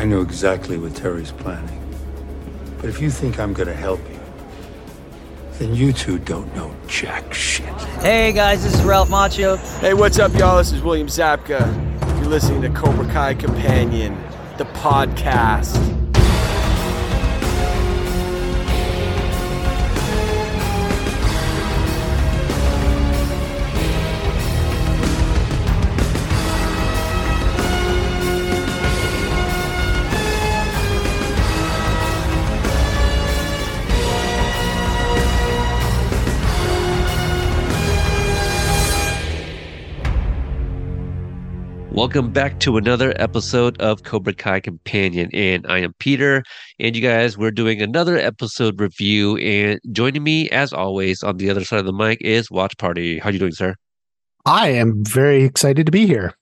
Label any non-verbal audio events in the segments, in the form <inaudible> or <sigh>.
I know exactly what Terry's planning. But if you think I'm gonna help you, then you two don't know jack shit. Hey guys, this is Ralph Macchio. Hey, what's up, y'all? This is William Zabka. You're listening to Cobra Kai Companion, the podcast. Welcome back to another episode of Cobra Kai Companion. And I am Peter. And you guys, we're doing another episode review. And joining me, as always, on the other side of the mic is Watch Party. How are you doing, sir? I am very excited to be here.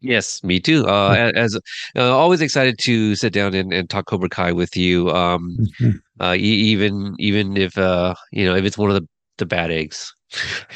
Yes, me too. Uh, as uh, always, excited to sit down and, and talk Cobra Kai with you. Um, Mhm. uh, e- even even if uh, you know if it's one of the the bad eggs.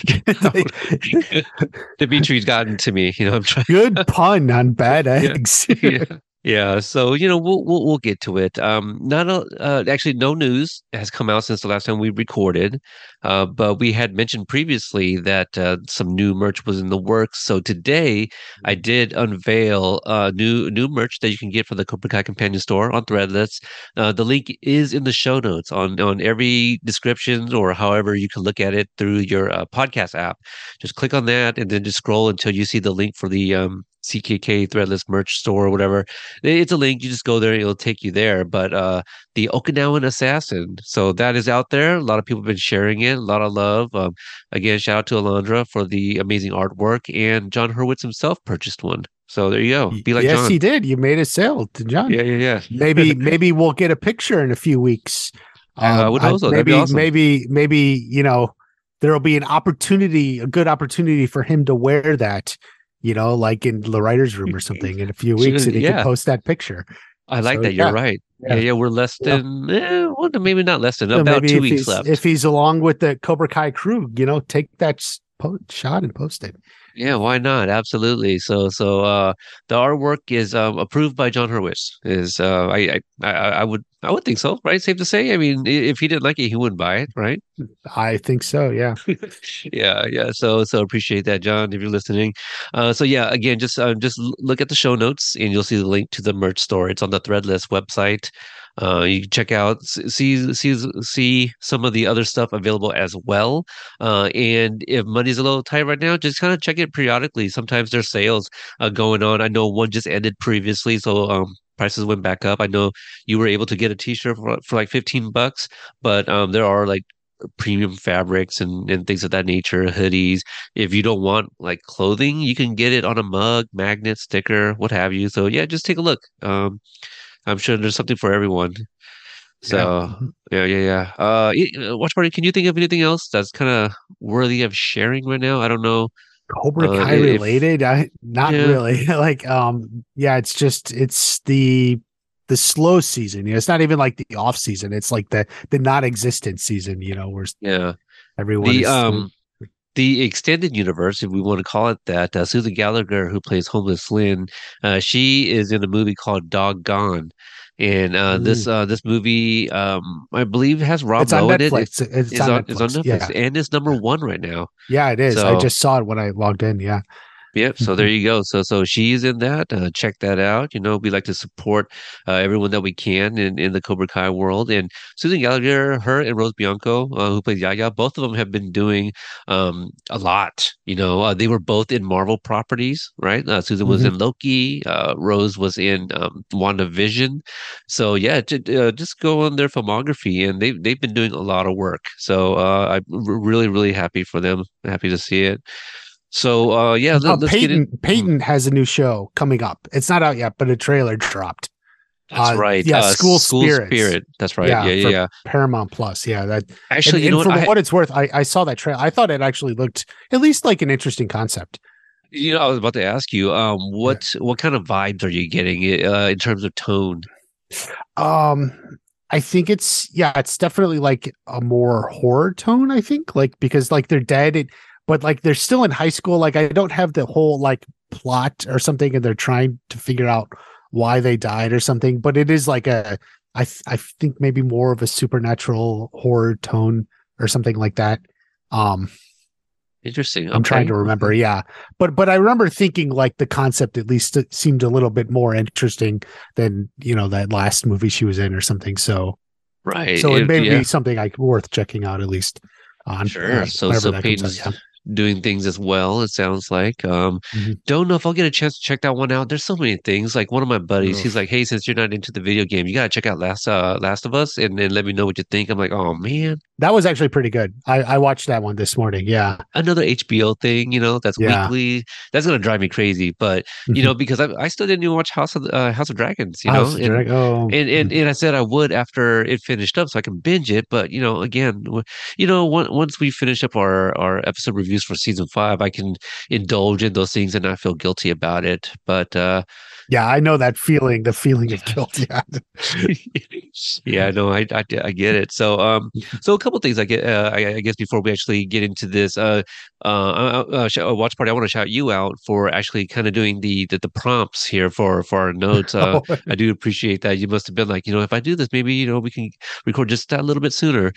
<laughs> Dimitri's gotten to me. You know, I'm trying. Good pun on bad <laughs> eggs. yeah. Yeah, so you know we'll we'll, we'll get to it. Um, not a, uh, actually no news has come out since the last time we recorded, uh, but we had mentioned previously that uh, some new merch was in the works. So today I did unveil uh, new new merch that you can get from the Cobra Kai Companion Store on Threadless. Uh, the link is in the show notes on on every description or however you can look at it through your uh, podcast app. Just click on that and then just scroll until you see the link for the um, CKK Threadless merch store or whatever. It's a link. You just go there, it'll take you there. But uh, the Okinawan Assassin, so that is out there. A lot of people have been sharing it. A lot of love. Um, again, shout out to Alondra for the amazing artwork, and Jon Hurwitz himself purchased one. So there you go. Be like yes, John. he did. You made a sale to John. Yeah, yeah, yeah. Maybe <laughs> maybe we'll get a picture in a few weeks. Uh, I-? That'd be maybe awesome. maybe maybe you know there'll be an opportunity, a good opportunity for him to wear that. You know, like in the writers' room or <laughs> something in a few weeks, and he yeah. can post that picture. I like So, that. You're yeah. right. Yeah. Yeah. yeah, We're less than, eh, well, maybe not less than, So about two weeks left. If he's along with the Cobra Kai crew, you know, take that shot and post it. Yeah, why not? Absolutely. So, so uh, the artwork is um, approved by Jon Hurwitz. Is uh, I, I, I, I would, I would think so, right? Safe to say. I mean, if he didn't like it, he wouldn't buy it, right? I think so. Yeah. <laughs> yeah, yeah. So, so appreciate that, John, if you're listening. Uh, so yeah, again, just uh, just look at the show notes, and you'll see the link to the merch store. It's on the Threadless website. Uh, you can check out, see, see, see some of the other stuff available as well. Uh, and if money's a little tight right now, just kind of check it periodically. Sometimes there's sales uh, going on. I know one just ended previously, so um, prices went back up. I know you were able to get a T-shirt for, for like 15 bucks, but um, there are like premium fabrics and, and things of that nature, hoodies. If you don't want like clothing, you can get it on a mug, magnet, sticker, what have you. So yeah, just take a look. Um, I'm sure there's something for everyone. So yeah, yeah, yeah. Uh, y- uh, watch party. Can you think of anything else that's kind of worthy of sharing right now? I don't know. Cobra Uh, Kai if- related? I not Yeah. really. <laughs> like um yeah, it's just it's the the slow season. You know, it's not even like the off season. It's like the the non-existent season, you know, where Yeah. everyone the is um the extended universe, if we want to call it that, uh, Susan Gallagher, who plays Homeless Lynn, uh, she is in a movie called Dog Gone. and uh, this uh, this movie, um, I believe, has Rob it's on Lowe in it. It's, It's, it's on, on, Netflix. it's on Netflix, Yeah. and it's number one right now. yeah, it is. I just saw it when I logged in. Yeah. Yep. So there you go. So so she's in that. Uh, check that out. You know, we like to support uh, everyone that we can in, in the Cobra Kai world. And Susan Gallagher, her and Rose Bianco, uh, who plays Yaya, both of them have been doing um, a lot. You know, uh, they were both in Marvel properties, right? Uh, Susan was Mhm. in Loki. Uh, Rose was in um, WandaVision. So yeah, j- uh, just go on their filmography, and they they've been doing a lot of work. So uh, I'm really really happy for them. Happy to see it. So uh, yeah, let, Uh, us get Peyton in. Peyton has a new show coming up. It's not out yet, but a trailer dropped. That's Uh, right. yeah, uh, School Spirits. Spirit. That's right. Yeah, Yeah, yeah, yeah. Paramount Plus. Yeah, that Actually, and, you know and what? for I, what it's worth, I, I saw that trailer. I thought it actually looked at least like an interesting concept. you know, I was about to ask you, um, what what kind of vibes are you getting uh, in terms of tone? Um, I think it's yeah, it's definitely like a more horror tone. I think like because like they're dead, it, but like they're still in high school. Like I don't have the whole like plot or something, and they're trying to figure out why they died or something, but it is like a I th- I think maybe more of a supernatural horror tone or something like that. Um, Interesting. I'm trying to remember. Yeah, but but I remember thinking like the concept at least it seemed a little bit more interesting than you know that last movie she was in or something. So Right. so it may yeah. be something like worth checking out at least. On Sure. uh, So so comes out, yeah. Doing things as well. It sounds like. Um, Mhm. don't know if I'll get a chance to check that one out. There's so many things. Like one of my buddies, he's like, "Hey, since you're not into the video game, you gotta check out Last uh Last of Us, and then let me know what you think." I'm like, "Oh man, That was actually pretty good. I I watched that one this morning. Yeah, another HBO thing. You know, that's Yeah. weekly. That's gonna drive me crazy." But you know, because I I still didn't even watch House of uh, House of Dragons. You know, House of and- oh, and and and I said I would after it finished up, so I can binge it. But you know, again, you know, once we finish up our our episode reviews for season five, I can indulge in those things and not feel guilty about it. But uh, yeah, I know that feeling. The feeling of <laughs> guilt. Yeah, yeah, no, I, I I get it. So um, so a couple things I get. Uh, I, I guess before we actually get into this, uh, uh, uh, uh, uh, watch party, I want to shout you out for actually kind of doing the, the the prompts here for for our notes. <laughs> Uh, Oh, I do appreciate that. You must have been like, you know, if I do this, maybe you know we can record just that little bit sooner.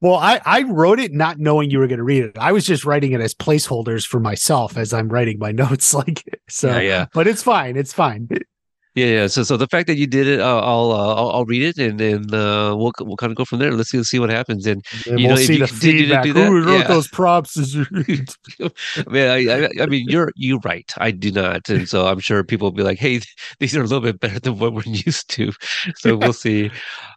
Well, I, I wrote it not knowing you were going to read it. I was just writing it as placeholders for myself as I'm writing my <laughs> notes. Like so, yeah, yeah, but it's fine. It's fine. Yeah, yeah. So, so the fact that you did it, uh, I'll, uh, I'll I'll read it and then uh, we'll we'll kind of go from there. Let's see see what happens. And And You we'll know, if see you the feedback. do that, Who wrote yeah. those props? <laughs> man, I, I, I mean, you're you right. I do not, and so I'm sure people will be like, "Hey, <laughs> these are a little bit better than what we're <laughs> used to." So we'll see.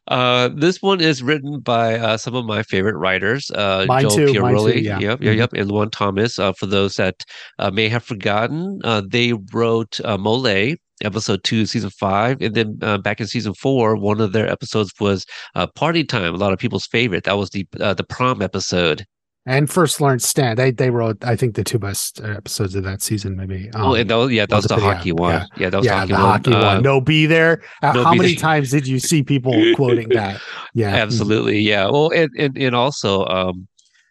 Uh, this one is written by uh, some of my favorite writers, uh, Mine Joel too, mine too, yeah. yep, yep, Mhm. yep, and Luan Thomas. Uh, for those that uh, may have forgotten, uh, they wrote uh, Mole. Episode two, season five, and then uh, back in season four, one of their episodes was uh, "Party Time." A lot of people's favorite. That was the uh, the prom episode. and first learned stand. They they wrote I think the two best uh, episodes of that season. Maybe. oh, and that was yeah, that was the yeah, hockey one. yeah. Yeah, that was yeah, the the hockey one. hockey Uh, one. No, be there. Uh, no how be many there. <laughs> times did you see people quoting that? Yeah, Absolutely, yeah. Well, and and, and also um,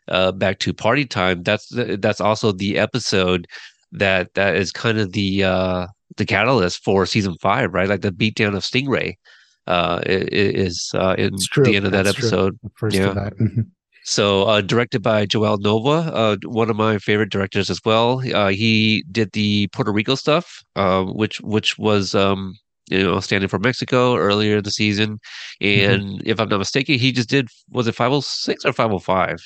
uh, back to party time. That's that's also the episode that that is kind of the uh the catalyst for season five, right? Like the beatdown of Stingray, uh, is uh in the end of that That's episode. First Yeah. Mhm. So, uh, directed by Joel Novoa, uh, one of my favorite directors as well. Uh, he did the Puerto Rico stuff, uh, which which was um, you know standing for Mexico earlier in the season, Mm-hmm. and if I'm not mistaken, he just did was it 506 or 505?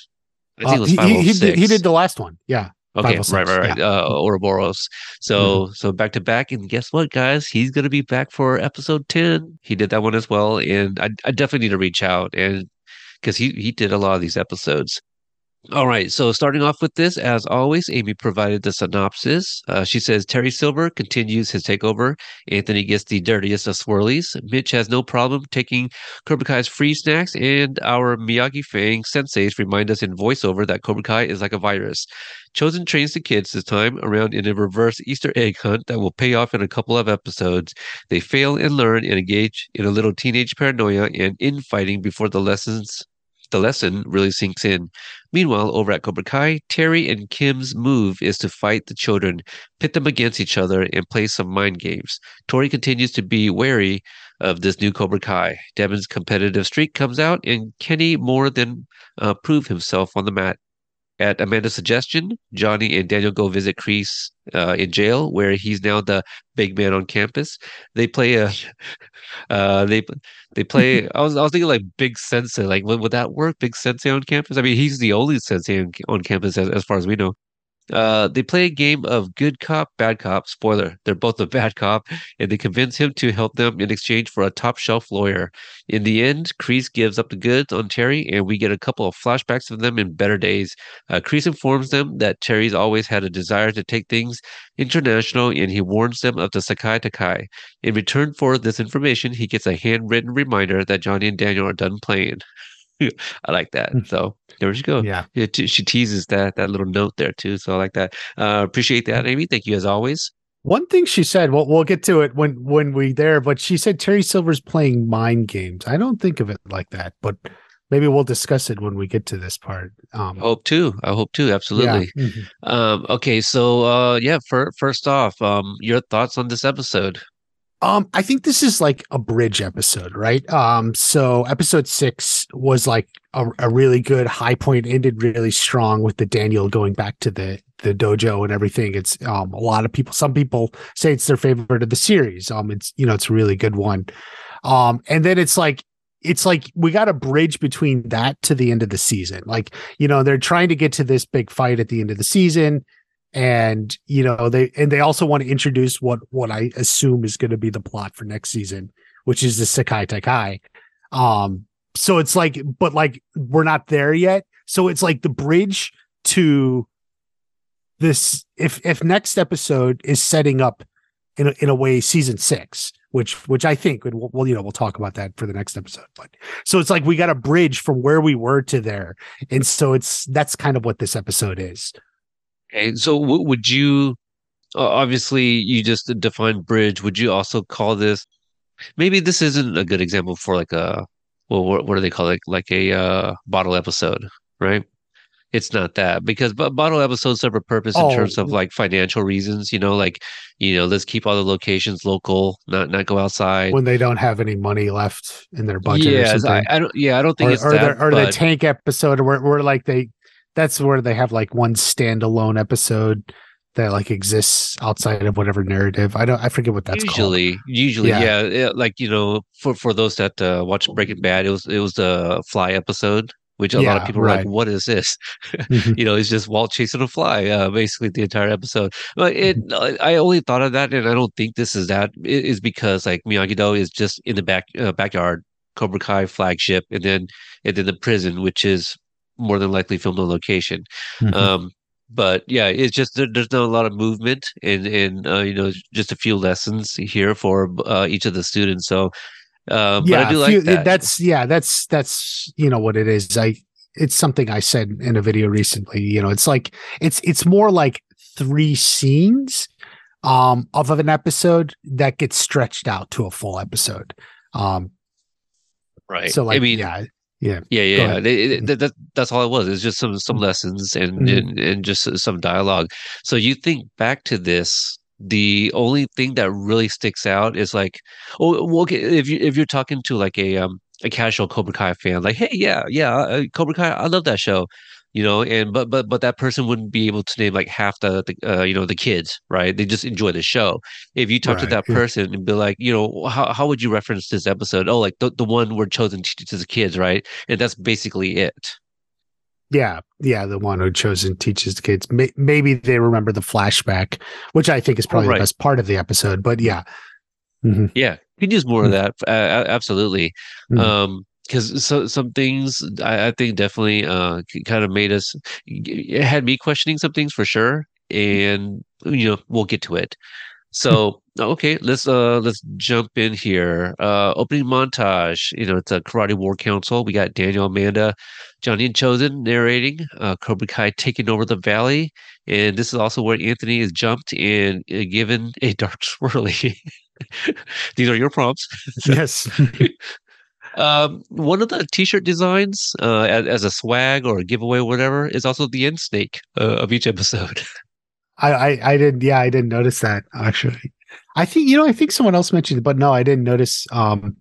I think Uh, it was he, he, he did, he did the last one. Yeah. Okay, 506, right, right, right. Uh, Ouroboros. So, Mm-hmm. so back to back, and guess what, guys? He's gonna be back for episode ten. He did that one as well, and I, I definitely need to reach out and because he he did a lot of these episodes. All right, so starting off with this, as always, Amy provided the synopsis. Uh, she says Terry Silver continues his takeover. Anthony gets the dirtiest of swirlies. Mitch has no problem taking Cobra Kai's free snacks, and our Miyagi Fang senseis remind us in voiceover that Cobra Kai is like a virus. Chozen trains the kids this time around in a reverse Easter egg hunt that will pay off in a couple of episodes. They fail and learn and engage in a little teenage paranoia and infighting before the lessons the lesson really sinks in. Meanwhile, over at Cobra Kai, Terry and Kim's move is to fight the children, pit them against each other, and play some mind games. Tori continues to be wary of this new Cobra Kai. Devon's competitive streak comes out, and Kenny more than uh, prove himself on the mat. At Amanda's suggestion, Johnny and Daniel go visit Kreese uh, in jail, where he's now the big man on campus. They play a, <laughs> uh, they they play. <laughs> I was I was thinking like Big Sensei. Like, would, would that work? Big Sensei on campus? I mean, he's the only sensei on, on campus as, as far as we know. Uh, they play a game of good cop, bad cop. Spoiler: they're both a bad cop, and they convince him to help them in exchange for a top shelf lawyer. In the end, Kreese gives up the goods on Terry, and we get a couple of flashbacks of them in better days. Uh, Kreese informs them that Terry's always had a desire to take things international, and he warns them of the Sekai Taikai. In return for this information, he gets a handwritten reminder that Johnny and Daniel are done playing. <laughs> I like that. So there she go. Yeah. Yeah, t- she teases that that little note there too. So I like that. Uh, appreciate that, Amy. Thank you as always. One thing she said, well, we'll get to it when when we there, but she said Terry Silver's playing mind games. I don't think of it like that, but maybe we'll discuss it when we get to this part. Um, I hope too. I hope too. Absolutely. Yeah. Mhm. Um, okay, so uh, yeah. For, first off, um, your thoughts on this episode? Um, I think this is like a bridge episode, right? Um, so episode six was like a, a really good high point, ended really strong with the Daniel going back to the the dojo and everything. It's um a lot of people, some people say it's their favorite of the series. Um, it's you know, it's a really good one. Um, and then it's like it's like we got a bridge between that to the end of the season. Like, you know, they're trying to get to this big fight at the end of the season and you know they and they also want to introduce what what I assume is going to be the plot for next season, which is the Sekai Taikai Um, so it's like, but like we're not there yet. So it's like the bridge to this. If if next episode is setting up in a, in a way season six, which which I think well you know we'll talk about that for the next episode. But so it's like we got a bridge from where we were to there, and so it's that's kind of what this episode is. Okay, so w- would you uh, obviously you just defined bridge? Would you also call this? Maybe this isn't a good example for like a well, what, what do they call it? Like a uh, bottle episode, right? It's not that because but bottle episodes serve a purpose in terms of Oh. like financial reasons. You know, like you know, let's keep all the locations local, not not go outside. when they don't have any money left in their budget or Yes, I. I don't. Yeah, I don't think or, it's or, that. the, or the tank episode where, where like they that's where they have like one standalone episode that like exists outside of whatever narrative. I don't I forget what that's called. usually usually Yeah. yeah. yeah like you know for for those that uh watch breaking bad it was it was the fly episode which a lot of Yeah, people were like what is this <laughs> Mhm. you know it's just walt chasing a fly uh basically the entire episode but it Mm-hmm. i only thought of that and i don't think this is that it is because like miyagi do is just in the back uh, backyard cobra kai flagship and then and then the prison which is more than likely filmed on location Mhm. um but yeah it's just there, there's not a lot of movement and and uh, you know just a few lessons here for uh, each of the students so uh, but i do like that That's yeah, that's that's you know what it is. I it's something I said in a video recently. You know, it's like it's it's more like three scenes um of an episode that gets stretched out to a full episode. Um right so like i mean yeah, yeah. yeah yeah, ahead. They- it- that, that, that's all it was it's just some some lessons and, Mhm. and and just some dialogue so you think back to this the only thing that really sticks out is like oh well, okay if you if you're talking to like a um a casual Cobra Kai fan like hey yeah yeah uh, Cobra Kai I love that show you know and but but but that person wouldn't be able to name like half the, the uh, you know the kids right they just enjoy the show if you talk to that person and be like you know how, how would you reference this episode oh like the, the one where chozen teaches the kids right and that's basically it Yeah, yeah, the one who chozen teaches the kids. Maybe they remember the flashback, which I think is probably right. the best part of the episode. But yeah, Mhm. yeah you can use more of that uh, absolutely Mhm. um because so some things I, I think definitely uh kind of made us it had me questioning some things for sure and you know we'll get to it. So okay let's uh let's jump in here. Uh opening montage you know it's a karate war council. We got daniel amanda johnny and chozen narrating uh cobra kai taking over the valley and this is also where anthony is jumped and uh, given a dark <laughs> swirly. These are your prompts. Yes, <laughs> um, one of the T-shirt designs, uh, as, as a swag or a giveaway, or whatever, is also the end snake uh, of each <laughs> episode. I, I I didn't. Yeah, I didn't notice that actually. I think you know. I think someone else mentioned it, but no, I didn't notice. Um,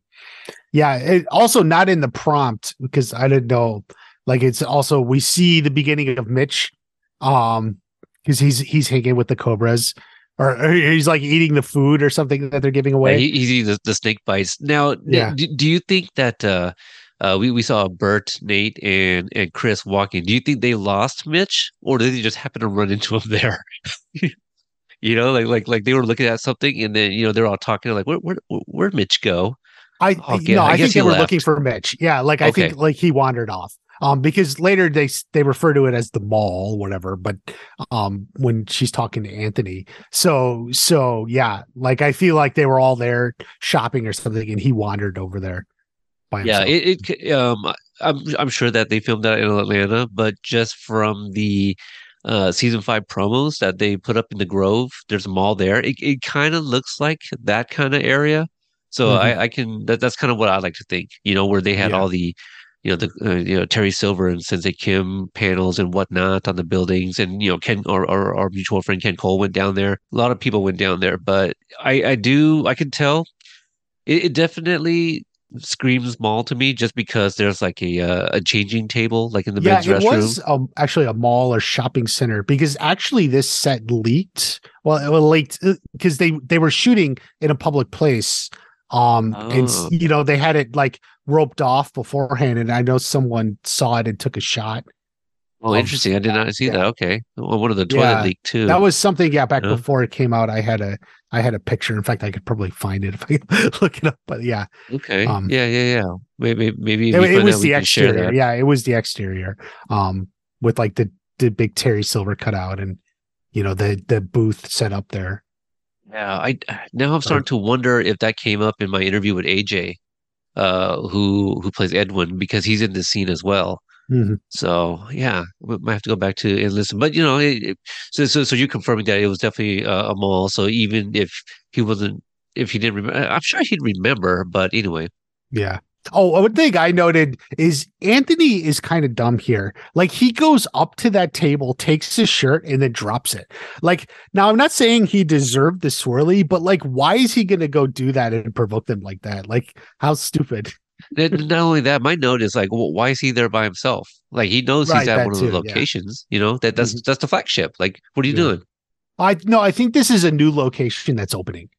yeah, it, also not in the prompt because I didn't know. Like it's also we see the beginning of Mitch, um, because he's he's hanging with the cobras, or, he's like eating the food or something that they're giving Yeah, away. he, he's eating the, the snake bites. Now, Yeah. do, do you think that uh, uh, we we saw Bert, Nate, and and Chris walking? Do you think they lost Mitch, or did they just happen to run into him there? <laughs> you know, like like like they were looking at something, and then you know they're all talking like, where where where'd Mitch go? I Okay, no, I I, think they he were looking for Mitch. Yeah, like I Okay. think like he wandered off. Um, because later they they refer to it as the mall, whatever. But um, when she's talking to Anthony, so so yeah, like I feel like they were all there shopping or something, and he wandered over there by Yeah, it, it um I'm I'm sure that they filmed that in Atlanta, but just from the uh season five promos that they put up in the Grove, there's a mall there. It it kind of looks like that kind of area. So Mhm. I I can that that's kind of what I like to think, you know, where they had Yeah. all the you know the uh, you know Terry Silver and Sensei Kim panels and whatnot on the buildings, and you know Ken or, or our mutual friend Ken Cole went down there. A lot of people went down there, but I I do I can tell it, it definitely screams mall to me just because there's like a uh, a changing table like in the yeah, men's it restroom. was um, actually a mall or shopping center because actually this set leaked. Well, it leaked because they they were shooting in a public place. Um, and Oh. you know they had it like roped off beforehand, and I know someone saw it and took a shot. Oh, Um, interesting. I did not see yeah. that. Okay. Well, one of the toilet Yeah, leaked too. That was something, yeah. Back Yeah. before it came out, I had a I had a picture. In fact, I could probably find it if I <laughs> look it up. But yeah, okay. um, yeah, yeah, yeah. Maybe, maybe it, it was the exterior. Yeah, it was the exterior. Um, with like the the big Terry Silver cutout and you know the the booth set up there. Yeah, I now I'm starting to wonder if that came up in my interview with AJ, uh, who who plays Edwin, because he's in this scene as well. Mhm. So yeah, we might have to go back to and listen. But you know, it, it- so so so you're confirming that it was definitely uh, a mall. So even if he wasn't, if he didn't remember, I'm sure he'd remember. But anyway, Yeah. Oh, one thing I noted is Anthony is kind of dumb here. Like he goes up to that table, takes his shirt, and then drops it. Like now, I'm not saying he deserved the swirly, but like, why is he gonna go do that and provoke them like that? Like, how stupid. N- not only that, my note is like, well, why is he there by himself? Like he knows Right, he's at one of too, the yeah. locations. You know that that's mm-hmm. that's the flagship. Like, what are you Yeah. doing? I no, I think this is a new location that's opening.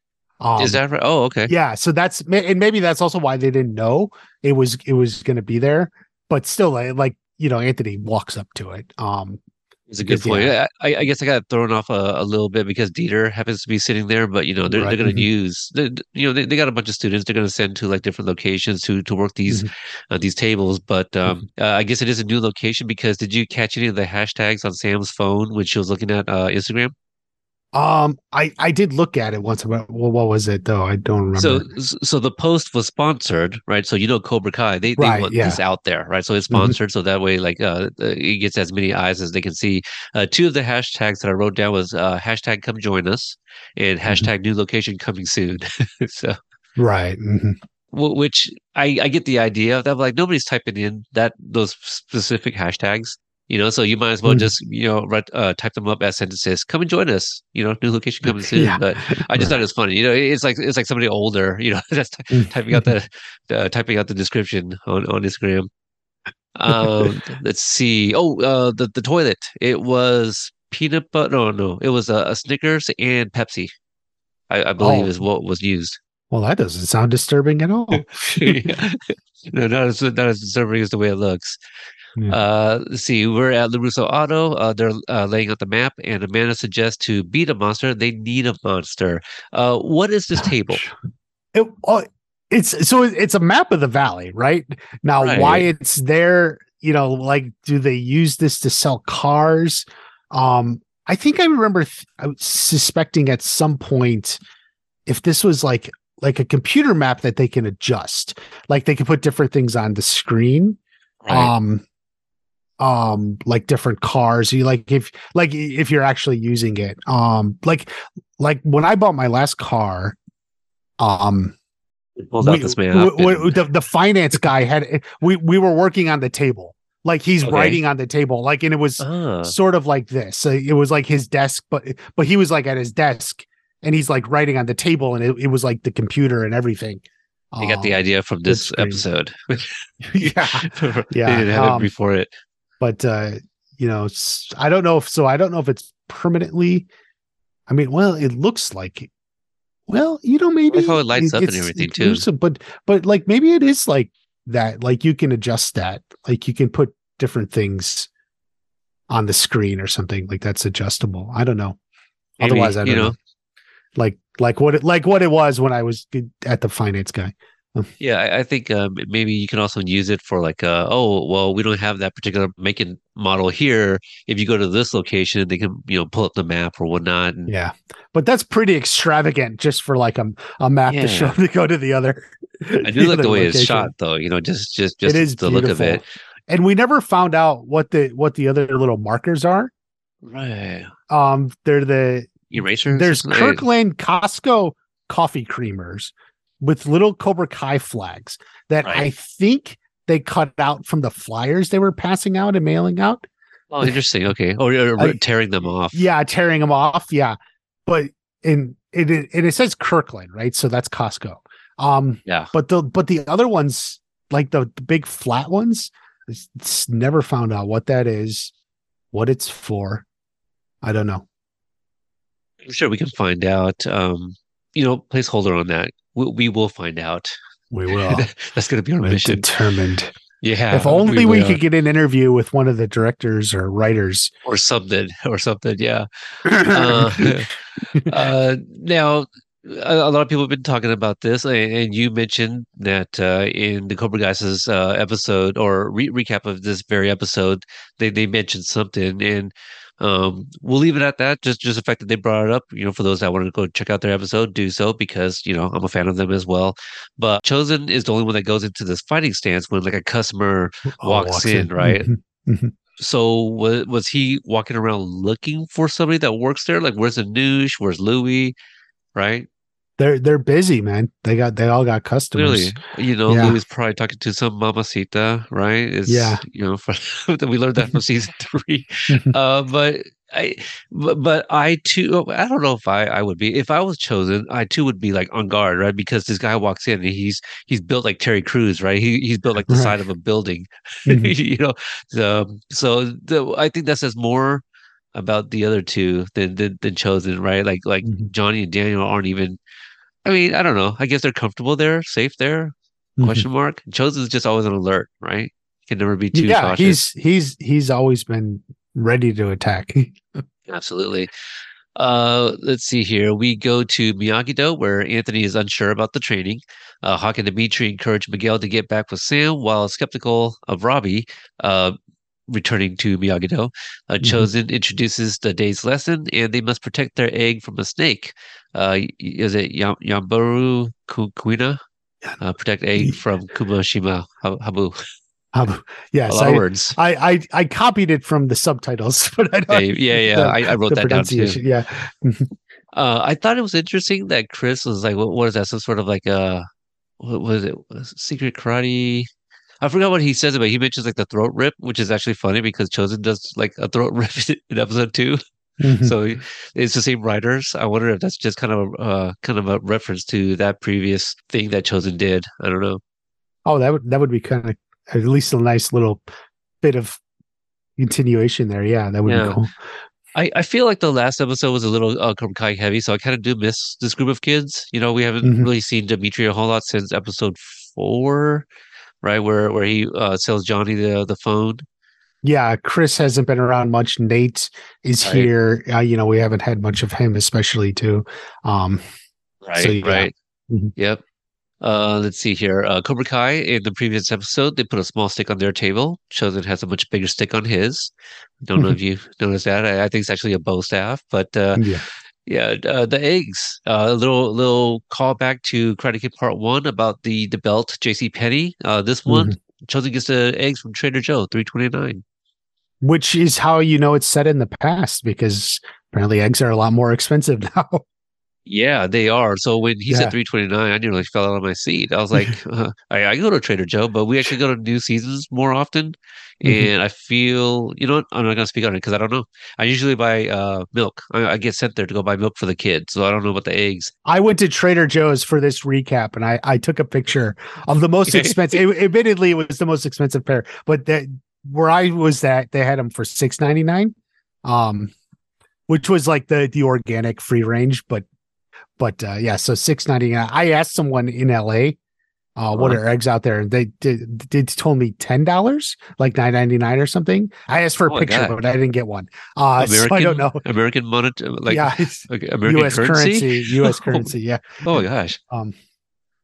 Um, is that right? Oh, okay. yeah? So that's and maybe that's also why they didn't know it was it was going to be there. But still, like, you know, Anthony walks up to it. Um, It's a good point. yeah. I, I guess I got thrown off a, a little bit because Dieter happens to be sitting there, but you know they're Right, they're going to mhm. use they, you know they, they got a bunch of students they're going to send to like different locations to to work these Mm-hmm. uh, these tables. But um, uh, I guess it is a new location because did you catch any of the hashtags on Sam's phone when she was looking at uh, Instagram? Um, I I did look at it once, but well, what was it though? I don't remember. So so the post was sponsored, right? So you know Cobra Kai, they they Right, want yeah. this out there, right? So it's Mhm. sponsored, so that way like uh, it gets as many eyes as they can see. Uh, two of the hashtags that I wrote down was uh, hashtag come join us and Mm-hmm. hashtag new location coming soon. <laughs> so right. mhm. which I I get the idea of that. Like nobody's typing in that those specific hashtags. You know, so you might as well Mhm. just you know write, uh, type them up as sentences. Come and join us. You know, new location coming soon. Yeah. But I just thought it was funny. You know, it's like it's like somebody older. <laughs> You know, ty- Mm. typing out the, the typing out the description on on Instagram. Um, <laughs> let's see. Oh, uh, the the toilet. It was peanut butter. No, no, it was a, a Snickers and Pepsi. I, I believe Oh. is what was used. Well, that doesn't sound disturbing at all. <laughs> No, not as not as disturbing as the way it looks. Yeah. Uh, let's see. We're at LaRusso Auto. Uh, they're uh, laying out the map, and Amanda suggests to beat a monster, they need a monster. Uh, what is this table? It, it's so it's a map of the valley, right? Now, why it's there? You know, like, do they use this to sell cars? Um, I think I remember th- I suspecting at some point if this was like like a computer map that they can adjust, like they can put different things on the screen. um um like different cars you like if like if you're actually using it um like like when i bought my last car um It pulls out we- this map. w- w- and- the, the finance guy had we we were working on the table like he's Okay. writing on the table like and it was Ah, sort of like this so it was like his desk but but he was like at his desk and he's like writing on the table and it, it was like the computer and everything they got the Um, idea from this episode. <laughs> <laughs> yeah they Yeah, didn't have um, it before it. But uh you know I don't know if so i don't know if it's permanently i mean well it looks like well you know maybe how it lights up and everything, too. some- but but like maybe it is like that like you can adjust that like you can put different things on the screen or something like that's adjustable i don't know Maybe, otherwise i don't know. know, like like what it like what it was when i was at the finance guy <laughs> Yeah, I, I think um, maybe you can also use it for like, uh, oh, well, we don't have that particular make and model here. If you go to this location, they can, you know, pull up the map or whatnot. And yeah but that's pretty extravagant just for like a, a map Yeah. to show <laughs> to go to the other I do <laughs> like the way it's shot, though. You know, just just just it is the look of it. and we never found out what the what the other little markers are Right. um they're the Erasers. there's Right. kirkland costco coffee creamers with little cobra kai flags that i think they cut out from the flyers they were passing out and mailing out. Oh, interesting. Okay. Or, or I- tearing them off. Yeah, tearing them off. Yeah, but in it it, it says Kirkland, right? So that's Costco. Um, Yeah. but the but the other ones, like the, the big flat ones, it's never found out what that is, what it's for. I don't know. I'm sure we can find out. Um, you know, placeholder on that. We, we will find out. We will. <laughs> That's going to be our We're mission. determined. Yeah. if only we, will. could get an interview with one of the directors or writers. or something or something. Yeah. <laughs> Uh, <laughs> uh, now, a, lot of people have been talking about this, and, and you mentioned that uh, in the Cobra Guys' uh, episode or re- recap of this very episode, they they mentioned something, and um, we'll leave it at that. Just just the fact that they brought it up, you know, for those that want to go check out their episode, do so because you know I'm a fan of them as well. But Chozen is the only one that goes into this fighting stance when like a customer Oh, walks in, right? Mhm. Mhm. So was was he walking around looking for somebody that works there? Like, where's Anoush? Where's Louis? Right? They're they're busy, man. They got they all got customers. Clearly, you know, Yeah. Louis probably talking to some mamacita, right? It's, Yeah. You know, <laughs> from, we learned that from season <laughs> three. uh, but I, but, but I too, I don't know if I, I would be if I was chozen. I too would be like on guard, right? Because this guy walks in and he's he's built like Terry Crews, right? He he's built like the Right. side of a building, <laughs> Mhm. you know. So, so the, I think that says more about the other two than than, than chozen, right? Like like Mhm. Johnny and Daniel aren't even. I mean, I don't know. I guess they're comfortable there, safe there. Mhm. Question mark. Chozen's just always on alert, right? Can never be too yeah, cautious. he's he's he's always been ready to attack. <laughs> Absolutely. Uh, let's see here. We go to Miyagi-Do, where Anthony is unsure about the training. Uh, Hawk and Dimitri encourage Miguel to get back with Sam, while skeptical of Robbie uh, returning to Miyagi-Do. Uh, Mhm. Chozen introduces the day's lesson, and they must protect their egg from a snake. Uh, is it Yam- Yambaru Ku- Kuina? Uh, protect egg from Kumashima Ha- Habu. Um, yes, I, words. I, I I copied it from the subtitles, <laughs> but I don't. Yeah, yeah, yeah. the- I, I wrote that down too. pronunciation. Yeah, Uh, I thought it was interesting that Chris was like, what, what is that? Some sort of like a, what? Was it Secret karate? I forgot what he says about. it. He mentions like the throat rip, which is actually funny because Chozen does like a throat <laughs> rip in episode two. Mhm. So it's the same writers. I wonder if that's just kind of a uh, kind of a reference to that previous thing that Chozen did. I don't know. oh, that would that would be kind of at least a nice little bit of continuation there. Yeah, that would Yeah. be cool. I, I feel like the last episode was a little uh, Kai heavy, so I kind of do miss this group of kids. You know, we haven't Mhm. really seen Dimitri a whole lot since episode four, right? Where where he uh, sells Johnny the the phone. Yeah, Chris hasn't been around much. Nate is Right. here. Uh, you know, we haven't had much of him, especially too. Um, Right, So, yeah. right. Mhm. Yep. Uh, let's see here. Uh, Cobra Kai in the previous episode, they put a small stick on their table. Chozen has a much bigger stick on his. Don't know if you noticed that. I, I think it's actually a bow staff, but uh, yeah, Yeah, uh, the eggs. Uh, a little little callback to Karate Kid Part One about the the belt J.C. Penney. Uh, this one Chozen gets the eggs from Trader Joe, three twenty nine. which is how you know it's set in the past because apparently eggs are a lot more expensive <laughs> now. Yeah, they are. So when he Yeah. said three twenty nine, I nearly fell out of my seat. I was like, <laughs> uh, I, I go to Trader Joe, but we actually go to New Seasons more often. Mhm. And I feel, you know, what? I'm not gonna speak on it because I don't know. I usually buy uh milk. I, I get sent there to go buy milk for the kids, so I don't know about the eggs. I went to Trader Joe's for this recap, and I I took a picture of the most <laughs> expensive. it- admittedly, it was the most expensive pair, but that where I was at, they had them for six ninety nine, um, which was like the the organic free range. But but uh, yeah, so six ninety nine. I asked someone in L.A. Uh, what are eggs out there? They did, did told me ten dollars, like nine ninety nine or something. I asked for a Oh picture, God. but I didn't get one. Uh, <laughs> so I don't know. American monet, like yeah, <laughs> okay, <laughs> American U.S. currency, U.S. Oh, currency. Yeah. Oh my gosh, Um,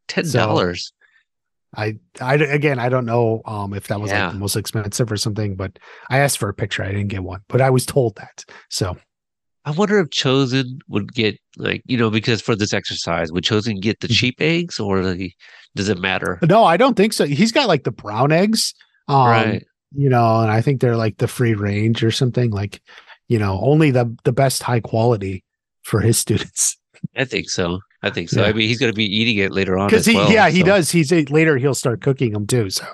ten dollars. I, I again, I don't know um if that was Yeah. like the most expensive or something, but I asked for a picture. I didn't get one, but I was told that. So I wonder if Chozen would get like you know because for this exercise would Chozen get the Mhm. cheap eggs or the, does it matter? no, I don't think so. He's got like the brown eggs, um, right. you know, and I think they're like the free range or something. Like, you know, only the the best high quality for his <laughs> students. I think so. I think so. Yeah. I mean, he's going to be eating it later on because he well, yeah he does he's a, later he'll start cooking them too so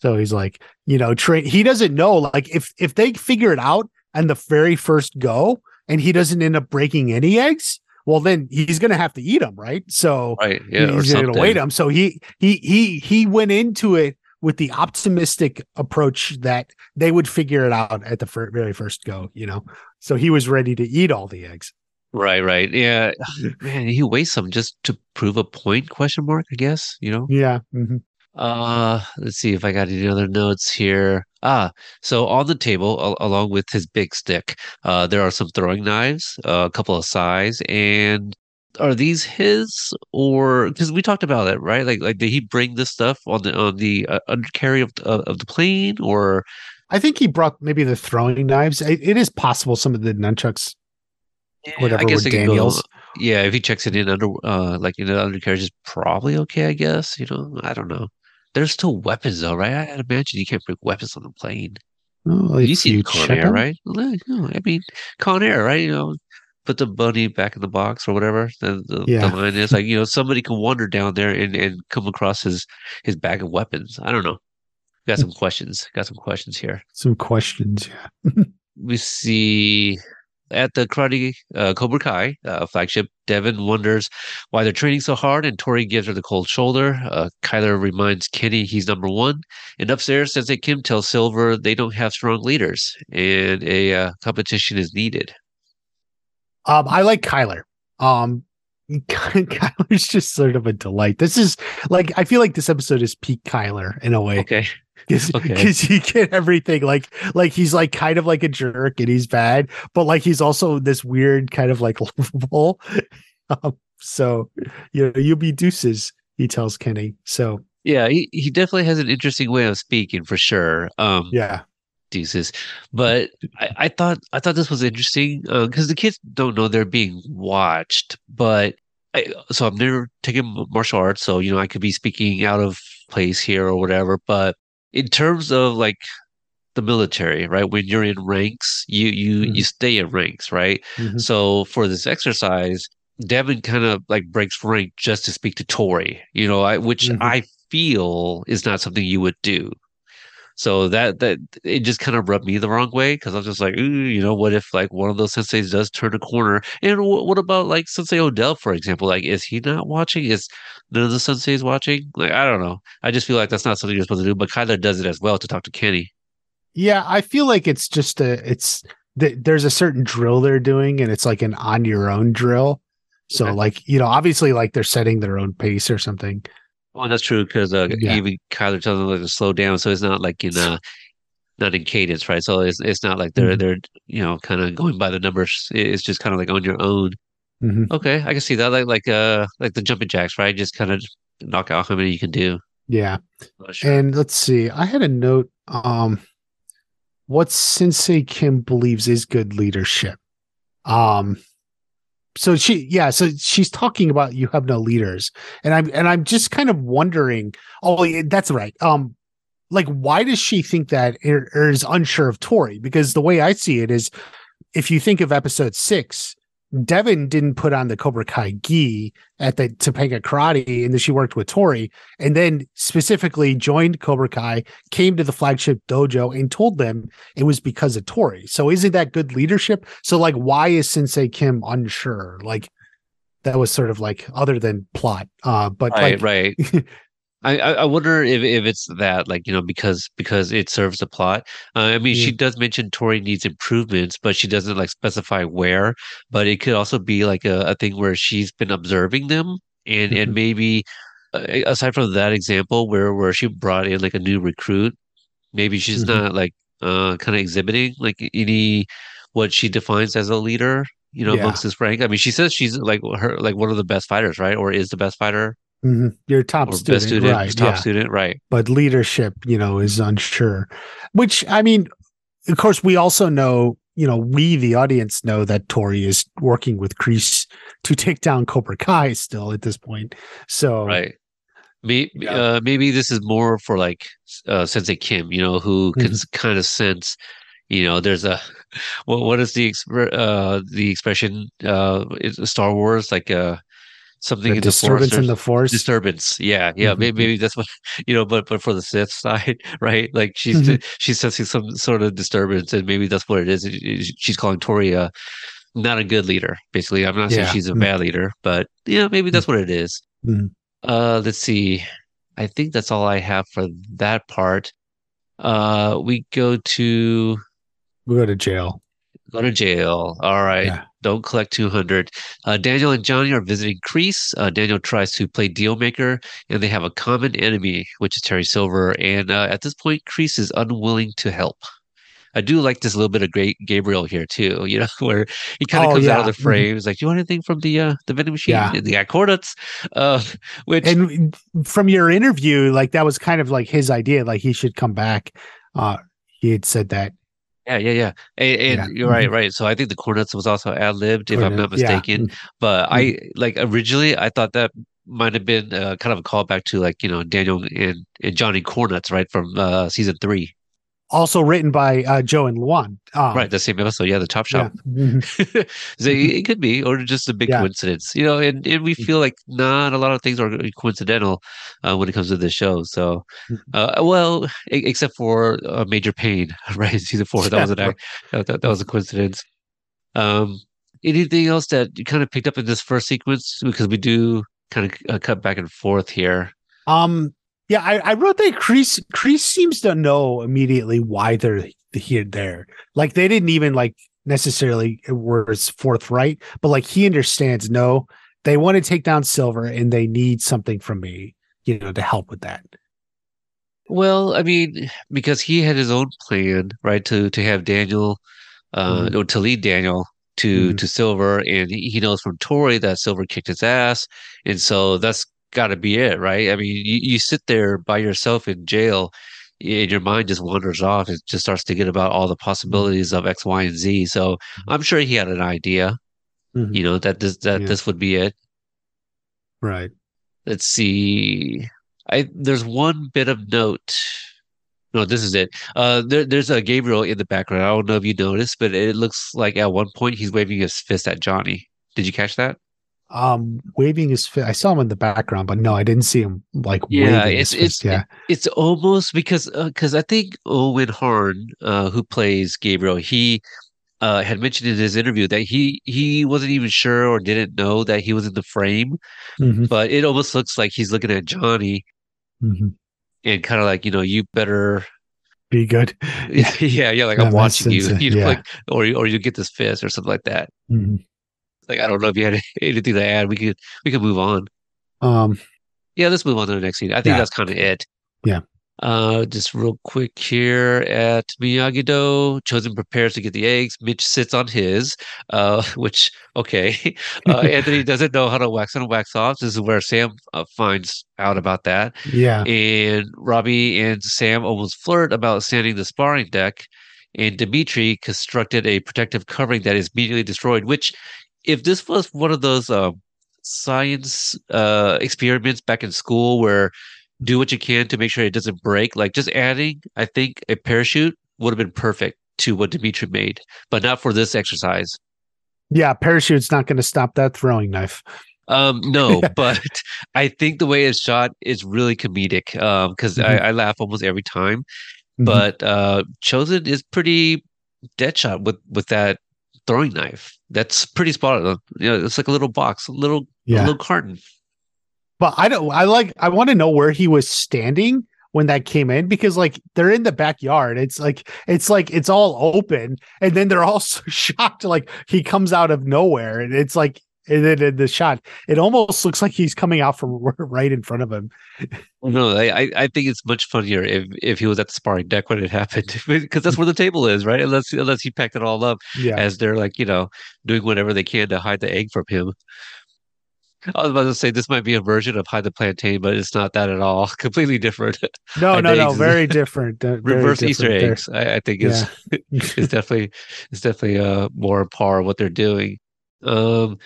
so he's like you know train he doesn't know like if if they figure it out and the very first go and he doesn't end up breaking any eggs well then he's gonna have to eat them right so Right. Yeah. He's gonna wait them so he he he he went into it with the optimistic approach that they would figure it out at the fir- very first go you know so he was ready to eat all the eggs Right. Right. Yeah. <sighs> Man, he wastes some just to prove a point? Question mark. I guess you know. yeah mhm. Uh, let's see if I got any other notes here. Ah, so on the table, al along with his big stick, uh, there are some throwing knives, uh, a couple of size, and are these his or because we talked about it, right? Like, like did he bring this stuff on the on the uh, undercarry of of, of the plane, or I think he brought maybe the throwing knives. It, it is possible some of the nunchucks, whatever, I guess were could go- Daniels. yeah, if he checks it in under, uh, like in the undercarriage, is probably okay. I guess you know. I don't know. There's still weapons though, right? I, I'd imagine you can't bring weapons on the plane. Oh, you see Con Air, right? I mean, Con Air, right? You know, put the bunny back in the box or whatever the, the, Yeah. the line is. Like, you know, somebody can wander down there and, and come across his his bag of weapons. I don't know. Got some questions. Got some questions here. Some questions. Yeah. <laughs> We see at the karate uh, Cobra Kai uh, flagship, Devon wonders why they're training so hard, and Tori gives her the cold shoulder. Uh, Kyler reminds Kenny he's number one, and upstairs, Sensei Kim tells Silver they don't have strong leaders, and a uh, competition is needed. Um, I like Kyler. Um, <laughs> Kyler's just sort of a delight. This is like I feel like this episode is peak Kyler in a way Okay, <laughs> because okay. you get everything like like he's like kind of like a jerk and he's bad, but like he's also this weird kind of like <laughs> lovable. Um, so you know, you be deuces. He tells Kenny. So yeah, he, he definitely has an interesting way of speaking for sure. Um, yeah, deuces. But I, I thought I thought this was interesting because the kids don't know they're being watched. But I, so I've never taken martial arts, so you know I could be speaking out of place here or whatever. But in terms of like the military, right? When you're in ranks, you you you stay in ranks, right? Mhm. So for this exercise, Devon kind of like breaks rank just to speak to Tori, you know, I, which Mhm. I feel is not something you would do. So that that it just kind of rubbed me the wrong way because I was just like, ooh, you know, what if like one of those senseis does turn a corner? And wh- what about like Sensei Odell, for example? Like, is he not watching? Is none of the senseis watching? Like, I don't know. I just feel like that's not something you're supposed to do. But Kyler does it as well to talk to Kenny. Yeah, I feel like it's just a it's th- there's a certain drill they're doing and it's like an on your own drill. So Okay. like, you know, obviously like they're setting their own pace or something. Well, that's true because uh, Yeah. even Kyler tells them like, to slow down, so it's not like in uh, not in cadence, right? So it's it's not like they're Mhm. they're you know kind of going by the numbers. It's just kind of like on your own. Mhm. Okay, I can see that. Like like uh like the jumping jacks, right? Just kind of knock out how many you can do. Yeah. Sure. And let's see. I had a note um what Sensei Kim believes is good leadership. Um so she yeah, so she's talking about you have no leaders. And I'm and I'm just kind of wondering, oh that's right. Um like why does she think that or, or is unsure of Tori? Because the way I see it is if you think of episode 6, Devon didn't put on the Cobra Kai gi at the Topanga Karate, and then she worked with Tori, and then specifically joined Cobra Kai, came to the flagship dojo, and told them it was because of Tori. So isn't that good leadership? So like, why is Sensei Kim unsure? Like that was sort of like other than plot. Uh, but right, like, right. <laughs> I, I wonder if, if it's that like you know because because it serves the plot. Uh, I mean, she does mention Tori needs improvements, but she doesn't like specify where. But it could also be like a, a thing where she's been observing them, and Mhm. and maybe uh, aside from that example where where she brought in like a new recruit, maybe she's Mhm. not like uh kind of exhibiting like any what she defines as a leader. You know, Yeah. amongst this rank. I mean, she says she's like her like one of the best fighters, right? Or is the best fighter mhm, you're top student, student, right? top yeah. student, right? but leadership, you know, is unsure. Which I mean, of course, we also know, you know, we the audience know that Tori is working with Kreese to take down Cobra Kai still at this point. So Right. Maybe, Yeah. uh, maybe this is more for like uh, Sensei Kim, you know, who can Mhm. kind of sense, you know, there's a <laughs> what what is the expr- uh the expression uh Star Wars like uh something The in disturbance the forest. in the forest. disturbance yeah yeah Mhm. maybe, maybe that's what <laughs> you know but but for the sith side <laughs> right like she's Mhm. she's sensing some sort of disturbance and maybe that's what it is she's calling toria not a good leader basically i'm not saying she's a Mm. bad leader but yeah maybe that's what it is Mhm. uh let's see i think that's all i have for that part uh we go to we go to jail. Go to jail. All right. Yeah. don't collect 200 uh, daniel and johnny are visiting kreese. Uh, daniel tries to play deal maker and they have a common enemy which is terry silver. And uh, at this point kreese is unwilling to help. I do like this little bit of great gabriel here too you know <laughs> where he kind of Oh, comes out of the frame. He's like do you want anything from the uh the vending machine? Yeah. and they got coordinates uh <laughs> which And from your interview, like that was kind of like his idea, like he should come back. Uh, he had said that. Yeah yeah yeah. And, and Yeah. you're right right. So i think the cornets was also ad-libbed if i'm not Yeah. mistaken. But I like originally I thought that might have been uh, kind of a callback to like you know Daniel and, and Johnny Cornuts right from uh, season three, Also written by uh, Joe and Luan. Um, right? The same episode, yeah, the Top Yeah. Shop. Mhm. <laughs> so it, could be, or just a big Yeah. coincidence, you know. And, and we feel like not a lot of things are coincidental uh, when it comes to this show. So, uh, well, except for uh, Major Pain, <laughs> right? Season four, that was an act, that, that, that was a coincidence. Um, anything else that you kind of picked up in this first sequence because we do kind of uh, cut back and forth here. Um, yeah, I, I wrote that Kreese Kreese seems to know immediately why they're here there. Like they didn't even like necessarily were as forthright, but like he understands. No, they want to take down Silver, and they need something from me, you know, to help with that. Well, I mean, because he had his own plan, right, to to have Daniel, uh, Mhm. or to lead Daniel to Mhm. to Silver, and he, he knows from Tori that Silver kicked his ass, and so that's got to be it, right? I mean, you, you sit there by yourself in jail, and your mind just wanders off. It just starts to get about all the possibilities of X, Y, and Z. So I'm sure he had an idea, Mhm. you know, that this that Yeah. this would be it. Right. let's see i there's one bit of note no this is it uh there, there's a gabriel in the background i don't know if you noticed but it looks like at one point he's waving his fist at johnny did you catch that Um, waving his fist. I saw him in the background, but no, I didn't see him like Yeah, waving it's- his fist. it's- yeah. it's almost because because i think owen Horn, uh who plays gabriel he uh had mentioned in his interview that he he wasn't even sure or didn't know that he was in the frame Mhm, but it almost looks like he's looking at johnny mhm. and kind of like you know you better Be good. <laughs> yeah, yeah, like That I'm watching you, <laughs> you know, yeah. like or you or you get this fist or something like that. Mhm. Like I don't know if you had <laughs> anything to add. We could we could move on. Um, Yeah, let's move on to the next scene. I think Yeah. that's kind of it. Yeah. Uh, just real quick here at Miyagi-Do, Chozen prepares to get the eggs. Mitch sits on his, uh, <laughs> which okay. <laughs> Uh, Anthony doesn't know how to wax on and wax off. This is where Sam uh, finds out about that. yeah. and Robbie and Sam almost flirt about sanding the sparring deck, and Demetri constructed a protective covering that is immediately destroyed. Which, if this was one of those uh, science uh, experiments back in school where do what you can to make sure it doesn't break, like just adding, I think a parachute would have been perfect to what Demetri made, but not for this exercise. Yeah. Parachute's not going to stop that throwing knife. Um, no, <laughs> but I think the way it's shot is really comedic. Um, because I. I laugh almost every time. Mhm. but uh chozen is pretty dead shot with with that throwing knife that's pretty spot on you know it's like a little box a little a little carton But I don't. I like. I want to know where he was standing when that came in because like they're in the backyard. It's like it's like it's all open, and then they're all <laughs> so shocked. Like he comes out of nowhere, and it's like. And then in the shot, it almost looks like he's coming out from <laughs> right in front of him. no I, I think it's much funnier if if he was at the sparring deck when it happened <laughs> because that's where the table is right unless unless he packed it all up Yeah, as they're like you know doing whatever they can to hide the egg from him I was about to say this might be a version of hide the plantain, but it's not that at all. <laughs> Completely different. no, no, no, very different. uh, very Reverse Easter different there. eggs, I, I think is is definitely is definitely uh more par what they're doing. Um,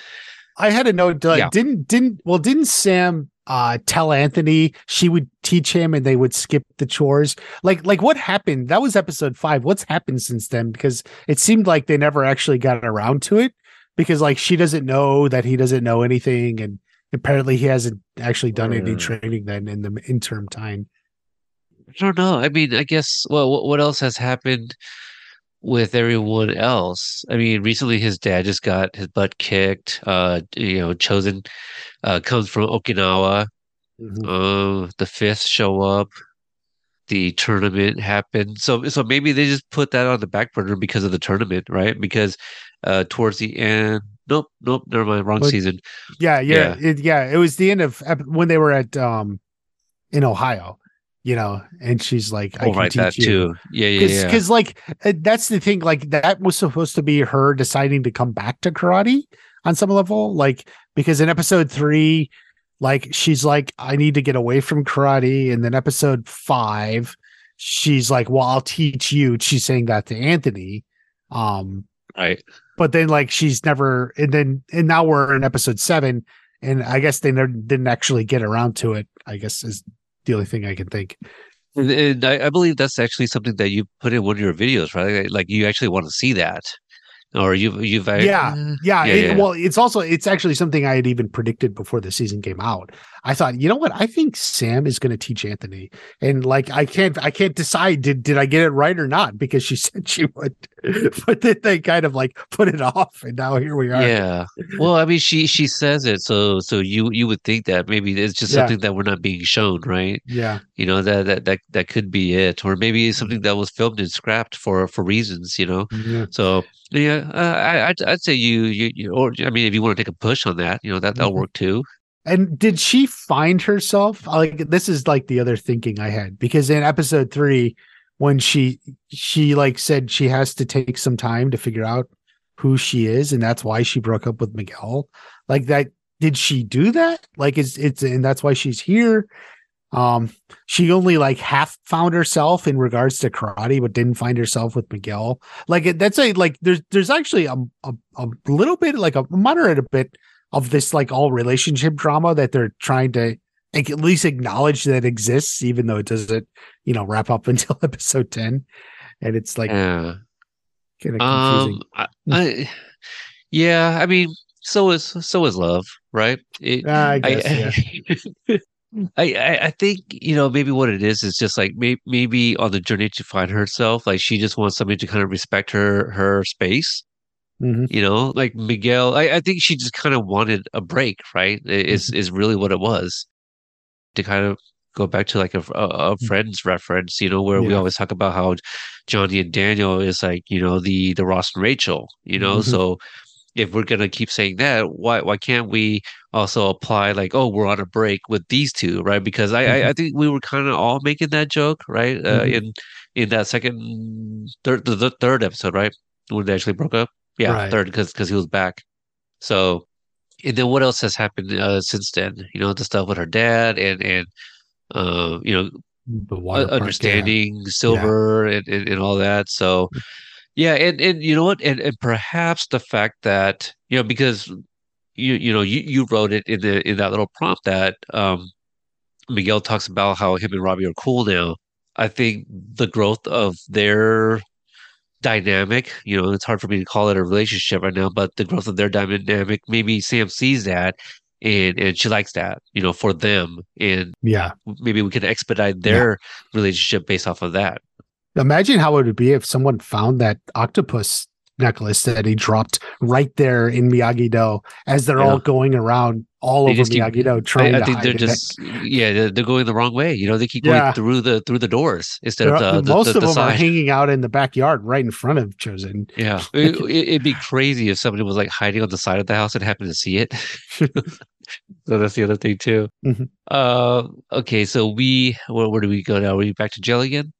I had a note. Like, Yeah. Didn't didn't well didn't Sam uh tell Anthony she would teach him and they would skip the chores? Like like what happened? That was episode five. What's happened since then? Because it seemed like they never actually got around to it. Because like she doesn't know that he doesn't know anything, and apparently he hasn't actually done any Mm. training then in the interim time. I don't know. I mean, I guess. Well, what, what else has happened with everyone else? I mean, recently his dad just got his butt kicked. Uh, you know, chozen uh, comes from Okinawa. Uh, the fifth show up. The tournament happened. So, so maybe they just put that on the back burner because of the tournament, right? Because uh, towards the end, nope, nope, never mind, wrong But- season. Yeah, yeah, It, yeah. It was the end of when they were at um in Ohio, you know, and she's like, "I Oh, can that teach you." too. Yeah, yeah, yeah. Because, like, uh, that's the thing. Like, that was supposed to be her deciding to come back to karate on some level. Like, because in episode three, like, she's like, I need to get away from karate. And then episode five, she's like, Well, I'll teach you. She's saying that to Anthony. Um, Right. but then like she's never and then and now we're in episode seven and i guess they never didn't actually get around to it i guess is the only thing i can think And, and I, I believe that's actually something that you put in one of your videos, right? Like you actually want to see that, or you've you've Yeah, yeah, Yeah, it- yeah. well it's also it's actually something i had even predicted before the season came out i thought you know what i think sam is going to teach anthony and like i can't i can't decide did did i get it right or not because she <laughs> said she would but then they kind of like put it off and now here we are yeah. Well, I mean, she she says it, so so you you would think that maybe it's just Yeah. something that we're not being shown, right? yeah You know that that that that could be it, or maybe it's something that was filmed and scrapped for for reasons, you know. yeah So yeah, uh, I I'd, I'd say you, you you or I mean, if you want to take a push on that, you know that that'll Mhm. work too. And did she find herself like this is like the other thinking I had because in episode 3 when she she like said she has to take some time to figure out who she is and that's why she broke up with Miguel like that did she do that? Like it's it's and that's why she's here. Um she only like half found herself in regards to karate but didn't find herself with Miguel. Like that's a like there's there's actually a a, a little bit like a moderate a bit of this like all relationship drama that they're trying to like, at least acknowledge that exists, even though it doesn't, you know, wrap up <laughs> until episode 10. And it's like Yeah. kind of confusing. Um, I, I, yeah, I mean, so is so is love, right? It, Ah, I I, guess, yeah. <laughs> I, I, I think you know maybe what it is is just like may, maybe on the journey to find herself, like she just wants somebody to kind of respect her her space. Mhm. You know, like Miguel, I, I think she just kind of wanted a break, right? Is Mm-hmm. is really what it was to kind of go back to like a, a, a friend's reference, you know, where we Mm. Always talk about how Johnny and Daniel is like, you know, the the Ross and Rachel, you know. Mhm. So if we're gonna keep saying that, why why can't we also apply like, oh, we're on a break with these two, right? Because I I, I think we were kind of all making that joke, right? Uh, Mhm. in in that second third the, the third episode, right? When they actually broke up, yeah, Right. third because because he was back. So and then what else has happened uh, since then? You know, the stuff with her dad and and uh, you know, the park, yeah. understanding silver and, and, and all that. So yeah, and, and you know what, and, and perhaps the fact that you know because you you know you, you wrote it in the in that little prompt that um, Miguel talks about how him and Robbie are cool now. I think the growth of their dynamic, you know, it's hard for me to call it a relationship right now, but the growth of their dynamic, maybe Sam sees that and and she likes that, you know, for them, and Yeah. maybe we can expedite their relationship based off of that. Imagine how it would be if someone found that octopus necklace that he dropped right there in Miyagi Do as they're all going around all They over Miyagi Do trying I, I to think hide they're it. just yeah, they're, they're going the wrong way. You know, they keep Yeah. going through the through the doors instead of They're- the, the, most the, of the them are side. hanging out in the backyard right in front of Chozen. Yeah, <laughs> it, it, it'd be crazy if somebody was like hiding on the side of the house and happened to see it. <laughs> so that's the other thing too. Mhm. Uh, okay, so we where, where do we go now? Are we back to jail again?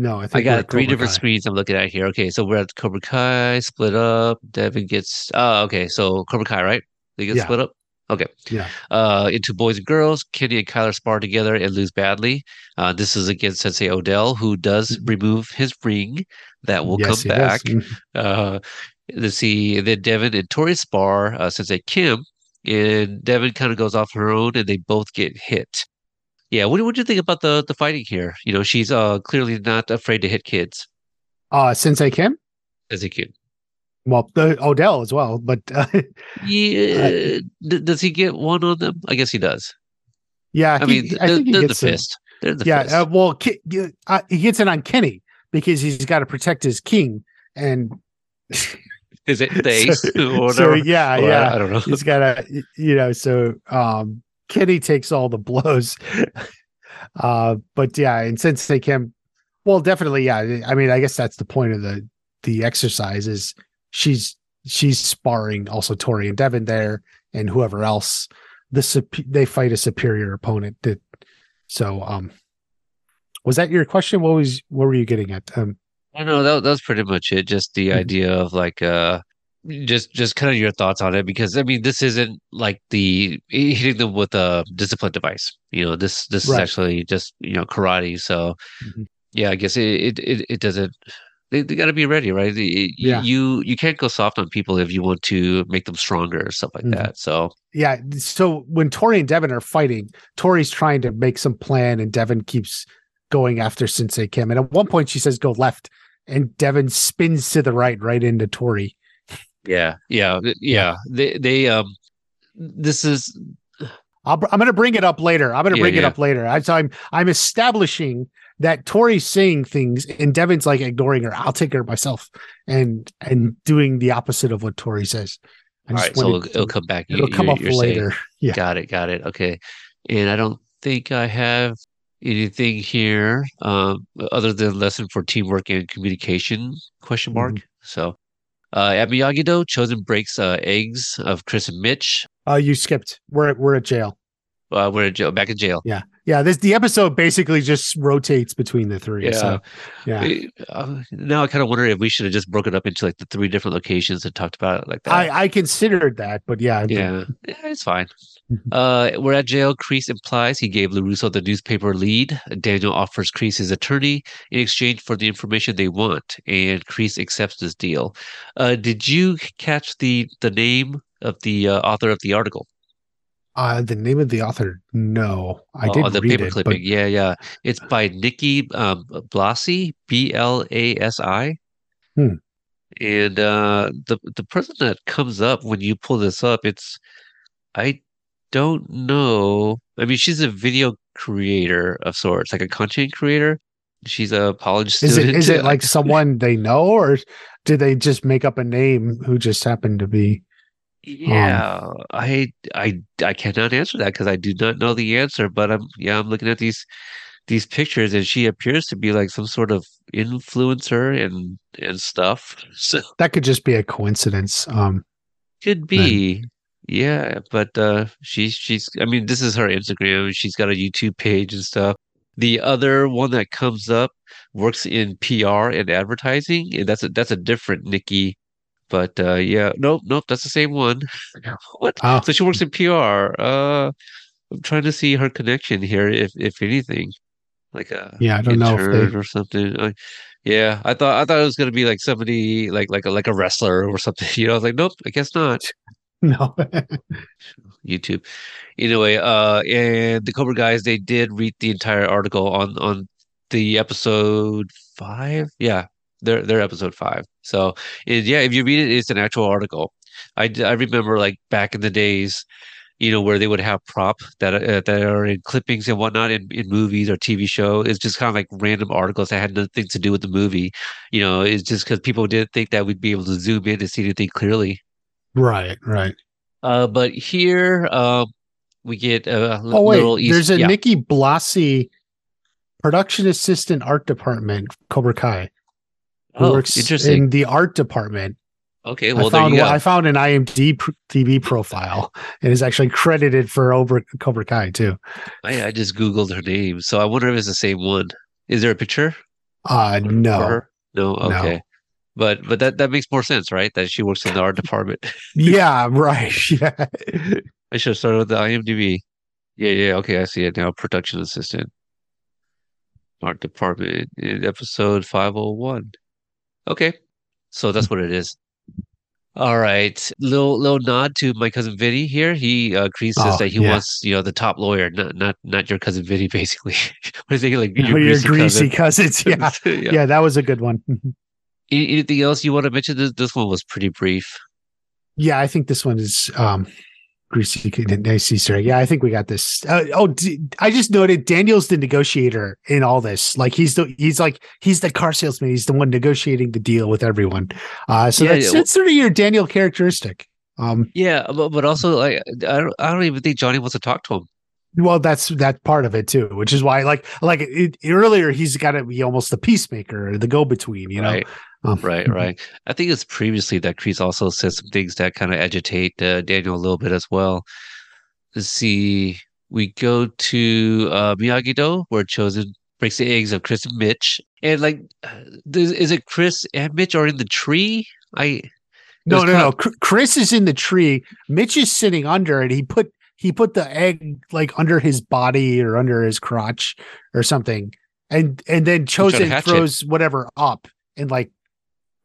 No, I think I got three different Kai. screens I'm looking at here. Okay, so we're at Cobra Kai, split up. Devon gets. Oh, okay, so Cobra Kai, right? They get Yeah. split up. Okay. Yeah. Uh, into boys and girls, Kenny and Kyler spar together and lose badly. Uh, this is against Sensei Odell, who does Mhm. remove his ring. That will Yes, come back. Mhm. Uh, let's see. Then Devon and Tori spar uh, Sensei Kim, and Devon kind of goes off her own, and they both get hit. Yeah, what what do you think about the the fighting here? You know, she's uh clearly not afraid to hit kids Uh, Sensei Kim? as a kid. Well, the Odell as well, but uh, Yeah, <laughs> d- does he get one on them? I guess he does. yeah, I he- mean, I they're, think he they're the gets it. fist. They're the Yeah, fist. uh, well, Ki- uh, he gets it on Kenny because he's got to protect his king, and Is it the ace so, or so yeah, Or yeah, I don't know. he's got to, you know, so um, Kenny takes all the blows, <laughs> uh, but yeah, and since they can, well, definitely, yeah. I mean, I guess that's the point of the the exercise is she's she's sparring also Tori and Devon there and whoever else. The they fight a superior opponent. That so um, was that your question? What was what were you getting at? Um, I know that that was pretty much it. Just the Mhm. idea of like uh just just kind of your thoughts on it because I mean this isn't like the hitting them with a discipline device. You know, this this is actually just, you know, karate. So Mhm. yeah, I guess it it it, it doesn't they, they got to be ready, right? It- Yeah. You you can't go soft on people if you want to make them stronger or stuff like Mhm. that. So yeah so when tori and devon are fighting tori's trying to make some plan and devon keeps going after sensei kim and at one point she says go left and devon spins to the right right into tori yeah, yeah, yeah. They they um this is I'll, i'm going to bring it up later i'm going to Yeah, bring it up later I, so i'm i'm establishing that tori's saying things and devon's like ignoring her i'll take of myself and and doing the opposite of what tori says I all just right, so it'll, it'll come back. it'll You- come up you're saying. later <laughs> yeah Got it, got it. Okay. And I don't think I have anything here um, other than lesson for teamwork and communication question mark. Mm-hmm. So uh, at Miyagi-Do, Chozen breaks uh, eggs of Chris and Mitch. uh you skipped we're at, we're at jail Uh, we're in jail, back in jail. Yeah. Yeah. This the episode basically just rotates between the three. Yeah. So yeah. Uh, now I kind of wonder if we should have just broken up into like the three different locations and talked about it like that. I, I considered that, but yeah. Yeah, yeah, it's fine. <laughs> Uh, we're at jail. Kreese implies he gave LaRusso the newspaper lead. Daniel offers Kreese his attorney in exchange for the information they want, and Kreese accepts this deal. Uh, did you catch the the name of the uh, author of the article? Uh the name of the author, no. I Oh, did the read paper it, clipping. but Yeah, yeah. It's by Nikki um, Blasi, B L A S I. Hmm. And uh, the the person that comes up when you pull this up, it's I don't know. I mean, she's a video creator of sorts, like a content creator. She's a college is student. it is it <laughs> like someone they know or did they just make up a name who just happened to be Yeah, I I I cannot answer that because I do not know the answer. But I'm yeah, I'm looking at these these pictures and she appears to be like some sort of influencer and and stuff. <laughs> So that could just be a coincidence. Um could be. Yeah, but uh she's she's I mean this is her Instagram. She's got a YouTube page and stuff. The other one that comes up works in PR and advertising, and that's a that's a different Nikki. But uh yeah, nope, nope, that's the same one. <laughs> What? oh, So she works in PR. Uh, I'm trying to see her connection here, if if anything, like a yeah, I don't know if they or something. Uh, yeah, I thought I thought it was gonna be like somebody like like a, like a wrestler or something. <laughs> You know, I was like, nope, I guess not. <laughs> no. YouTube. Anyway, uh, and the Cobra guys they did read the entire article on on the episode five. Yeah, they're they're episode five. So yeah, if you read it, it's an actual article. I I remember like back in the days, you know, where they would have prop that uh, that are in clippings and whatnot in, in movies or TV show. It's just kind of like random articles that had nothing to do with the movie. You know, it's just because people didn't think that we'd be able to zoom in and see anything clearly. Right, right. Uh, but here, um, we get a l- Oh wait, little East- there's a yeah. Nikki Blasi production assistant art department, Cobra Kai, who Oh, works interesting. in the art department. Okay, well I there found you go. I found an IMDb TV profile and is actually credited for over Cobra Kai too. I, I just googled her name, so I wonder if it's the same one. Is there a picture Uh for no. her? No, No. okay. But but that that makes more sense, right? That she works in the art department. <laughs> Yeah, right. <laughs> Yeah. I should have started with the IMDb. Yeah, yeah, okay, I see it now. Production assistant, art department in episode five hundred one. Okay, so that's what it is. All right, little little nod to my cousin Vinny here. He uh, says Oh, that he yeah. wants you know the top lawyer, not not not your cousin Vinny, <laughs> basically. what is he like? Your, Your greasy greasy cousin. cousins. Yeah. yeah. yeah. that was a good one. Any- Anything else you want to mention? This this one was pretty brief. Yeah, I think this one is um greasy nice Easter. Yeah, I think we got this. Uh, oh, d- I just noted Daniel's the negotiator in all this. Like he's the he's like he's the car salesman. He's the one negotiating the deal with everyone. Uh, so Yeah, that's, yeah, that's sort of your Daniel characteristic. Um, Yeah, but, but also like I don't I don't even think Johnny wants to talk to him. well, that's that part of it too, which is why like like it, earlier he's got to be almost the peacemaker, the go between. You know, right, Um, right, right. I think it's previously that Kreese also said some things that kind of agitate uh, Daniel a little bit as well. Let's see. We go to uh, Miyagi-Do, where Chozen breaks the eggs of Chris and Mitch, and like, is it Chris and Mitch are in the tree? I No, no, no. of- Chris is in the tree. Mitch is sitting under it. He put he put the egg like under his body or under his crotch or something, and and then Chozen hatch it. throws whatever up, and like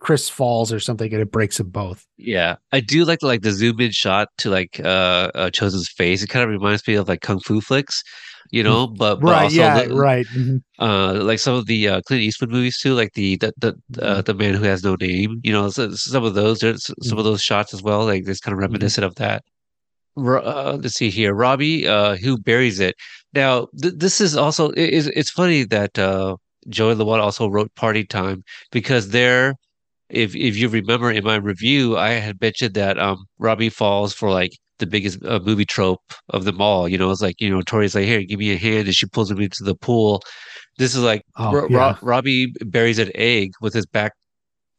Chris falls or something, and it breaks them both. Yeah, I do like the like the zoom in shot to like uh, uh Chozen's face. It kind of reminds me of like kung fu flicks, you know. But, but right? also Yeah. the- right. mhm. uh like some of the uh, Clint Eastwood movies too, like the the the uh, the man who has no name. You know, so, some of those there's some of those shots as well. Like it's kind of reminiscent of that. Uh, let's see here, Robbie, uh, who buries it. Now th- this is also it, it's, it's funny that uh, Joey Lawad also wrote Party Time because there, if if you remember in my review, I had mentioned that um Robbie falls for like the biggest uh, movie trope of them all. You know, it's like you know Tori's like, "Here, give me a hand," and she pulls him into the pool. This is like Oh, Ro- yeah. Ro- Robbie buries an egg with his back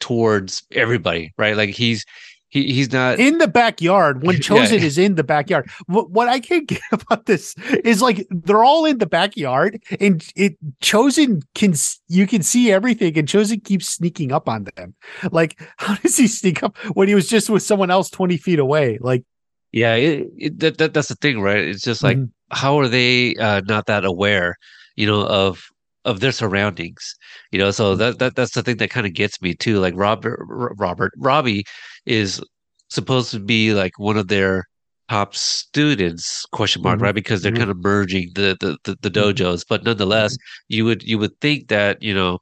towards everybody, right? Like he's he, he's not. in the backyard when <laughs> Yeah. chozen is in the backyard what, what i can't <laughs> get about this is like they're all in the backyard and it chozen can you can see everything and chozen keeps sneaking up on them like <laughs> how does he sneak up when he was just with someone else 20 feet away like yeah, it, it, that, that that's the thing, right? It's just like Mhm. how are they uh, not that aware, you know, of of their surroundings, you know? So that that that's the thing that kind of gets me too. Like Robert R- Robert Robbie is supposed to be like one of their top students question mark Mhm. right? Because they're Mhm. kind of merging the the the, the Mhm. dojos. But nonetheless you would you would think that you know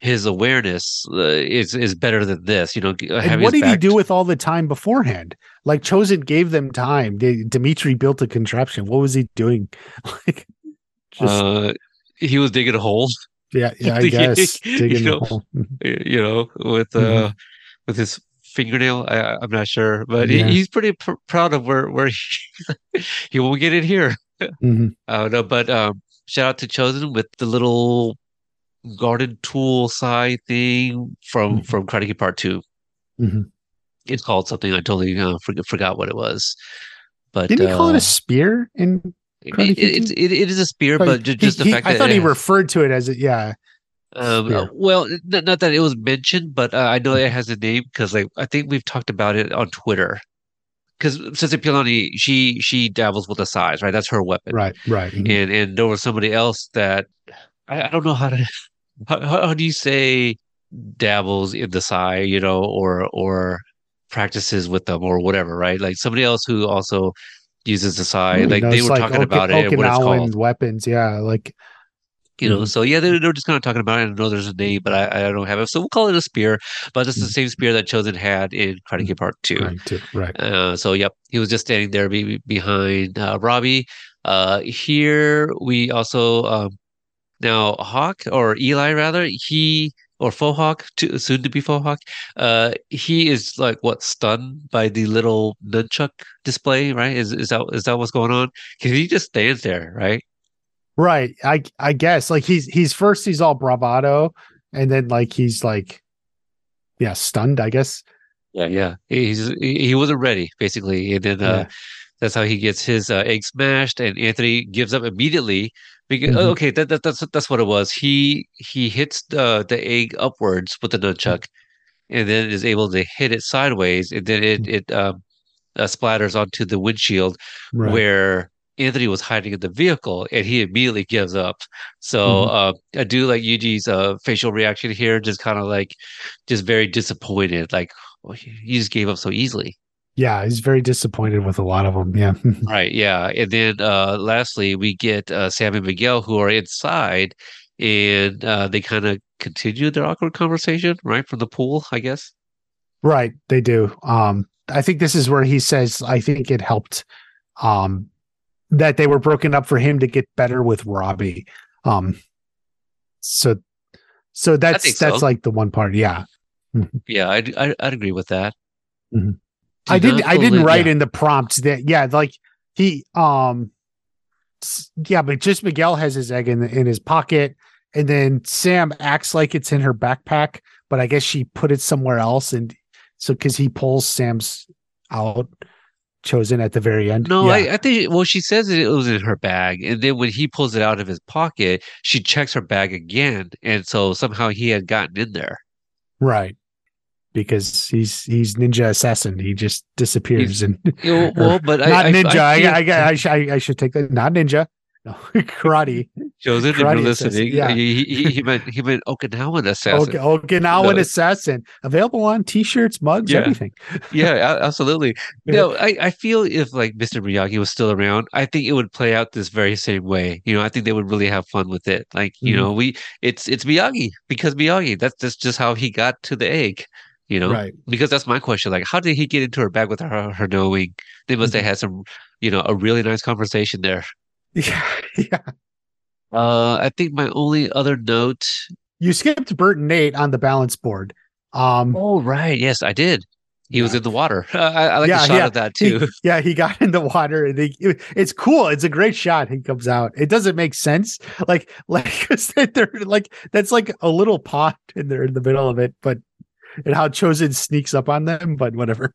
his awareness uh, is is better than this you know what did he do with all the time beforehand? Like chozen gave them time. Demetri built a contraption. What was he doing? <laughs> Like just uh he was digging a hole. Yeah yeah i <laughs> you guess. digging know, the hole. you know, with uh, Mhm. with his fingernail. I, I'm not sure, but he, he's pretty pr- proud of where where he, <laughs> he won't get it here. Mhm. <laughs> Uh, no, but um, shout out to Chozen with the little garden tool side thing from Mhm. from Karate Part 2 Mhm. It's called something I totally uh, forgot forgot what it was. But didn't he call it uh, a spear in it, it, it, it is a spear, Like, but ju- he- just the he- fact I thought it he referred to it as a yeah. Um, uh, well, n- not that it was mentioned, but uh, I know it has a name because, like, I think we've talked about it on Twitter. Because Sensei Pilani, she she dabbles with the size, right? That's her weapon. Right, right. mhm. And and there was somebody else that I, I don't know how to <laughs> how, how do you say dabbles in the sai, you know, or or practices with them or whatever, right? Like somebody else who also uses the sai. You Like they were like talking about it and what it's Okinawan called. weapons. Yeah, like You know, Mhm. so yeah, they, they were just kind of talking about it. I know there's a name, but I, I don't have it. So we'll call it a spear. But it's the Mhm. same spear that Chozen had in Karate Kid Part 2. right, too, right. Uh, so yep, he was just standing there be, behind uh, Robbie. Uh, here we also um, now Hawk or Eli rather he or Fohawk, to, soon to be Fohawk. Uh, he is like what stunned by the little nunchuck display, right? Is is that is that what's going on? Because he just stands there, right? Right. I I guess like he's he's first he's all bravado and then like he's like yeah, stunned, I guess. Yeah, yeah. He's he wasn't ready basically, and then uh, Yeah. that's how he gets his uh, egg smashed, and Anthony gives up immediately. Because Mhm. okay, that, that that's that's what it was. He he hits the the egg upwards with the nunchuck, and then is able to hit it sideways, and then it it um, uh, splatters onto the windshield Right. where Anthony was hiding in the vehicle, and he immediately gives up. So Mhm. uh, I do like Yuji's uh, facial reaction here, just kind of like, just very disappointed, like you you just gave up so easily. yeah, he's very disappointed with a lot of them. Yeah. <laughs> Right, yeah. And then uh lastly we get uh Sam and Miguel who are inside and uh they kind of continue their awkward conversation, right? From the pool, I guess. Right, they do. Um, I think this is where he says, I think it helped um that they were broken up for him to get better with Robbie. Um so so that's that's so. like the one part. Yeah. Yeah, I'd, I, I'd agree with that. Mhm. I didn't not I didn't write yeah. in the prompt that yeah, like he um yeah, but just Miguel has his egg in the, in his pocket and then Sam acts like it's in her backpack, but I guess she put it somewhere else and so cuz he pulls Sam's out chozen at the very end. No, Yeah. I, I think well, she says it was in her bag, and then when he pulls it out of his pocket, she checks her bag again, and so somehow he had gotten in there. right. Because he's he's ninja assassin. He just disappears and <laughs> You know, well, but <laughs> not I, ninja. I, I, I, I, I, I should take that. Not ninja. No, <laughs> karate. Joseph, if karate you're listening, yeah. he, he, he meant he meant Okinawan assassin. Okay, Okinawan No. assassin available on t-shirts, mugs, Yeah. everything. <laughs> Yeah, absolutely. No, I, I feel if like Mr. Miyagi was still around, I think it would play out this very same way. You know, I think they would really have fun with it. Like, you Mhm. know, we it's it's Miyagi because Miyagi. That's that's just how he got to the egg. You know, Right. because that's my question. Like, how did he get into her bag with her her knowing? They must Mm-hmm. have had some, you know, a really nice conversation there. <laughs> Yeah, yeah. Uh, I think my only other note. You skipped Bert and Nate on the balance board. Um, Oh, right. Yes, I did. He was in the water. <laughs> I, I like Yeah, the shot yeah. of that he- too. <laughs> yeah, he got in the water and they, it's cool. It's a great shot. He comes out. It doesn't make sense. Like, like they're like, that's like a little pot and they're in the middle of it, but, and how Chozen sneaks up on them, but whatever.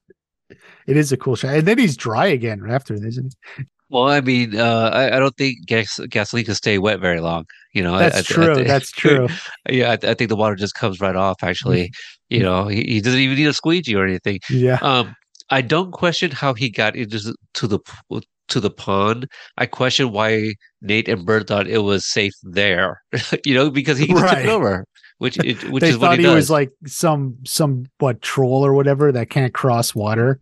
It is a cool shot. And then he's dry again after, isn't he? Well, I mean, uh, I, I don't think gas, gasoline can stay wet very long. You know, That's I- I true. That's <laughs> true. yeah, I, I think the water just comes right off. Actually, Mm-hmm. you know, he, he doesn't even need a squeegee or anything. Yeah. Um, I don't question how he got into the- to the to the pond. I question why Nate and Bert thought it was safe there. <laughs> you know, because he just took over, which it, <laughs> which they is what thought he, he, was like some some what troll or whatever that can't cross water.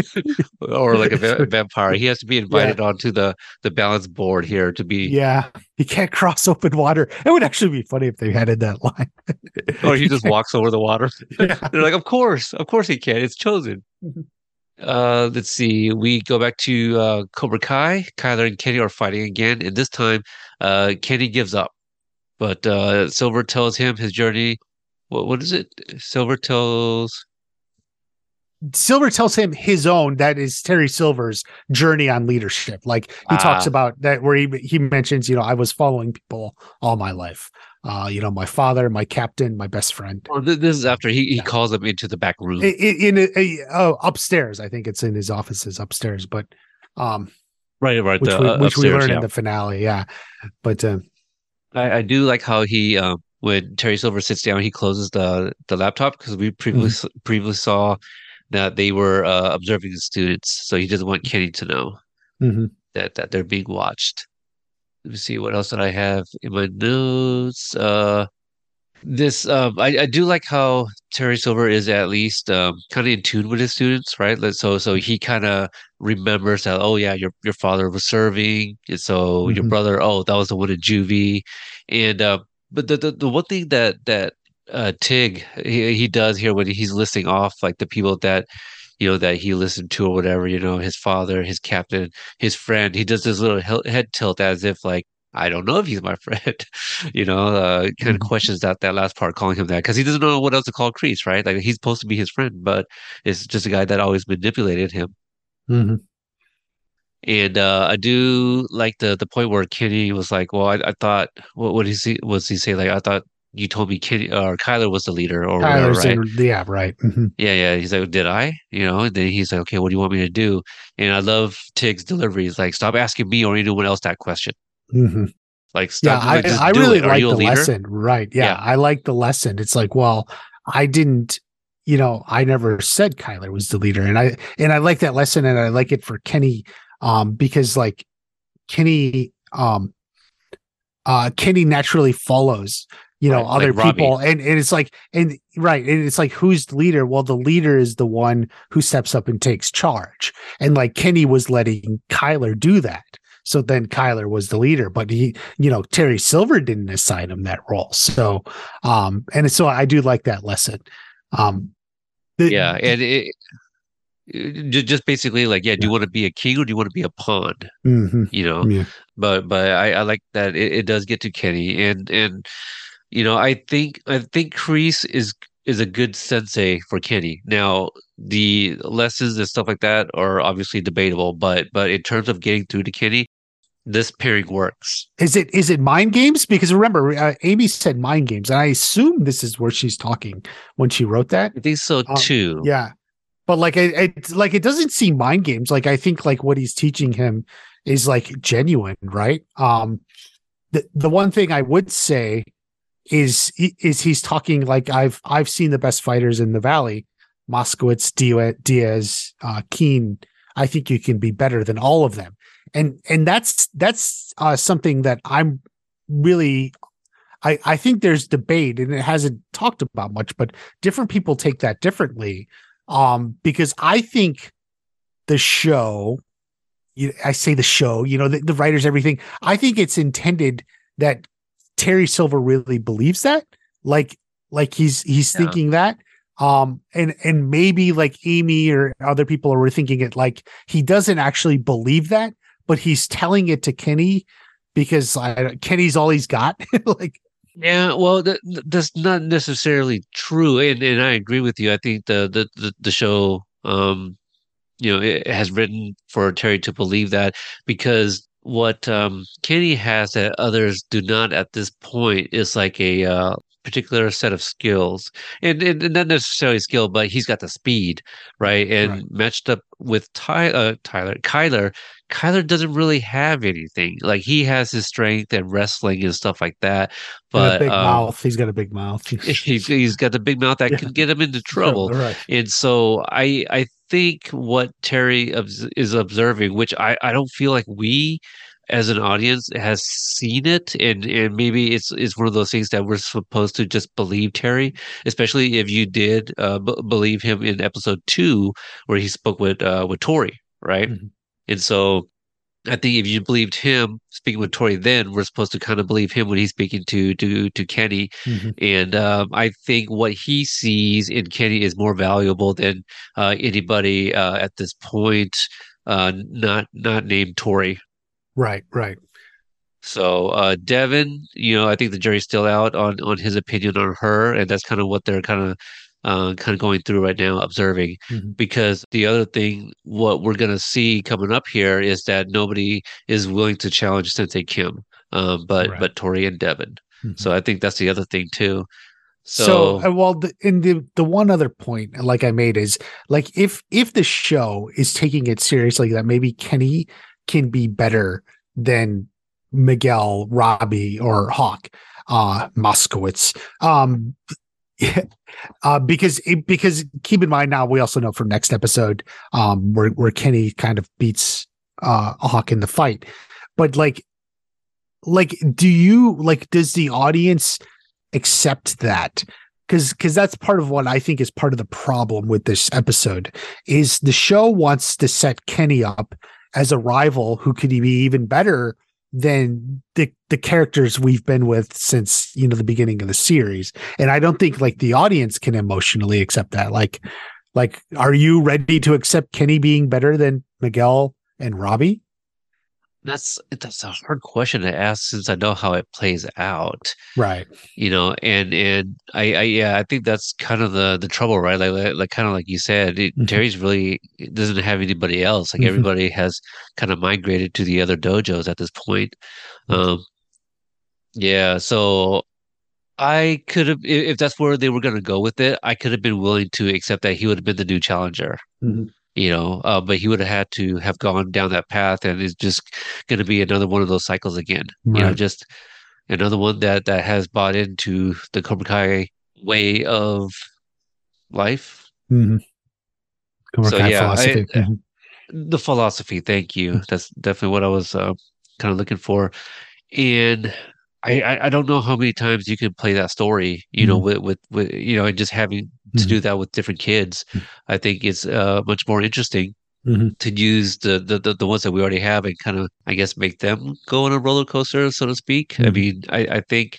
<laughs> or like a va- <laughs> vampire. He has to be invited onto the the balance board here to be, yeah, he can't cross open water. It would actually be funny if they added that line. or he just walks over the water. Yeah. They're like, of course, of course he can. It's chozen. Mhm. Uh, let's see. We go back to uh, Cobra Kai. Kyler and Kenny are fighting again, and this time, uh, Kenny gives up. But uh, Silver tells him his journey. What what is it? Silver tells. Silver tells him his own that is Terry Silver's journey on leadership. Like he talks Ah. about that where he he mentions, you know, I was following people all my life. Uh, you know, my father, my captain, my best friend. Well, this is after he, he Yeah. calls him into the back room. I- I- In, a, a- oh, upstairs, I think it's in his offices upstairs, but um, right, right. which the, we, uh, which we upstairs, learn yeah. in the finale, yeah. But uh, I, I do like how he um when Terry Silver sits down, he closes the the laptop because we previously previously saw that they were uh, observing the students, so he doesn't want Kenny to know mhm. that that they're being watched. Let me see what else did I have in my notes. Uh, this um, I I do like how Terry Silver is at least um kind of in tune with his students, right? So so he kind of remembers that oh yeah your your father was serving, and so your Mhm. brother oh that was the one in juvie, and uh, but the, the the one thing that that uh Tig he, he does here when he's listing off like the people that you know that he listened to or whatever you know his father his captain his friend he does this little he- head tilt as if like I don't know if he's my <laughs> friend you know uh kind of Mhm. questions that that last part calling him that because he doesn't know what else to call Kreese right like he's supposed to be his friend but it's just a guy that always manipulated him Mhm. and uh, I do like the the point where Kenny was like, "Well, I, I thought what what he was he say like I thought you told me Kenny or Kyler was the leader or whatever, right?" in, yeah, right. Mhm. Yeah, yeah. He's like, "Did I?" You know, and then he's like, "Okay, what do you want me to do?" And I love Tig's delivery. He's like, "Stop asking me or anyone else that question. Mhm. Like, Yeah. I, I really. Like the leader?" lesson. Right. Yeah, Yeah. I like the lesson. It's like, well, I didn't, you know, I never said Kyler was the leader. And I and I like that lesson and I like it for Kenny um because like Kenny um uh Kenny naturally follows you know Right, other Robbie. people and, and it's like and right and it's like who's the leader well the leader is the one who steps up and takes charge and like Kenny was letting Kyler do that So then Kyler was the leader, but he, you know, Terry Silver didn't assign him that role. So, um, and so I do like that lesson. Um, the- yeah, and it, just basically like, yeah, do you want to be a king or do you want to be a pawn? Mhm. You know, Yeah. but but I, I like that it, it does get to Kenny and and you know I think I think Kreese is is a good sensei for Kenny. Now the lessons and stuff like that are obviously debatable, but but in terms of getting through to Kenny, this pairing works. Is it is it mind games? Because remember, uh, Amy said mind games, and I assume this is where she's talking when she wrote that. I think so Um, too. Yeah, but like it, it like it doesn't seem mind games. Like I think like what he's teaching him is like genuine, right? Um, the the one thing I would say is is he's talking like I've I've seen the best fighters in the valley, Moskowitz, Diaz, uh, Keene. I think you can be better than all of them, and and that's that's uh, something that I'm really. I, I think there's debate and it hasn't talked about much, but different people take that differently. Um, because I think the show, I say the show, you know, the, the writers, everything. I think it's intended that Terry Silver really believes that, like, like he's he's Yeah. thinking that. Um, and and maybe like Amy or other people are thinking it like he doesn't actually believe that, but he's telling it to Kenny because I, Kenny's all he's got. <laughs> like, Yeah, well, that, that's not necessarily true, and and I agree with you. I think the the the, the show, um, you know, it has written for Terry to believe that because what um Kenny has that others do not at this point is like a uh, particular set of skills, and, and, and not necessarily skill, but he's got the speed, right? And Right. matched up with Ty, uh, Tyler, Kyler, Kyler doesn't really have anything. Like he has his strength and wrestling and stuff like that, but big um, mouth. He's got a big mouth. <laughs> he's, he's got the big mouth that <laughs> Yeah. can get him into <laughs> trouble. right. And so I I think what Terry is observing, which I I don't feel like we as an audience has seen it and and maybe it's it's one of those things that we're supposed to just believe Terry especially if you did uh, b- believe him in episode 2 where he spoke with uh with Tori right Mhm. and so I think if you believed him speaking with Tori then we're supposed to kind of believe him when he's speaking to to to Kenny Mhm. and um, I think what he sees in Kenny is more valuable than uh, anybody uh, at this point, uh, not not named Tori. Right, right. So uh, Devon, you know, I think the jury's still out on on his opinion on her, and that's kind of what they're kind of uh, kind of going through right now, observing. Mhm. Because the other thing, what we're gonna see coming up here is that nobody is willing to challenge Sensei Kim, um, but Right. but Tori and Devon. Mhm. So I think that's the other thing too. So, So, uh, well, the, and the the one other point, like I made, is like if if the show is taking it seriously, that maybe Kenny can be better than Miguel, Robbie, or Hawk, uh, Moskowitz. Um, yeah, <laughs> uh, because it, because keep in mind now, we also know from next episode, um, where where Kenny kind of beats uh Hawk in the fight, but like, like, do you like? Does the audience? accept that because because that's part of what I think is part of the problem with this episode is the show wants to set Kenny up as a rival who could be even better than the the characters we've been with since you know the beginning of the series. And I don't think like the audience can emotionally accept that. Like like are you ready to accept Kenny being better than Miguel and Robbie That's that's a hard question to ask since I know how it plays out, right you know, and and I, I yeah, I think that's kind of the the trouble, right? Like like, kind of like you said, it, Mhm. Terry's really doesn't have anybody else. Like Mhm. everybody has kind of migrated to the other dojos at this point. Mhm. Um, yeah, so I could have if, that's where they were going to go with it, I could have been willing to accept that he would have been the new challenger. Mhm. You know, uh, but he would have had to have gone down that path, and it's just going to be another one of those cycles again. You know, just another one that that has bought into the Cobra Kai way of life. mm-hmm. Cobra So, Kai yeah, I- philosophy. uh, Mhm. The philosophy, thank you. That's definitely what I was uh, kind of looking for. And I, I I don't know how many times you can play that story, you know, Mhm. with, with with you know, and just having to Mhm. do that with different kids, Mhm. I think is uh much more interesting. Mhm. to use the, the the ones that we already have and kind of I guess make them go on a roller coaster, so to speak. I Mhm. mean, I I think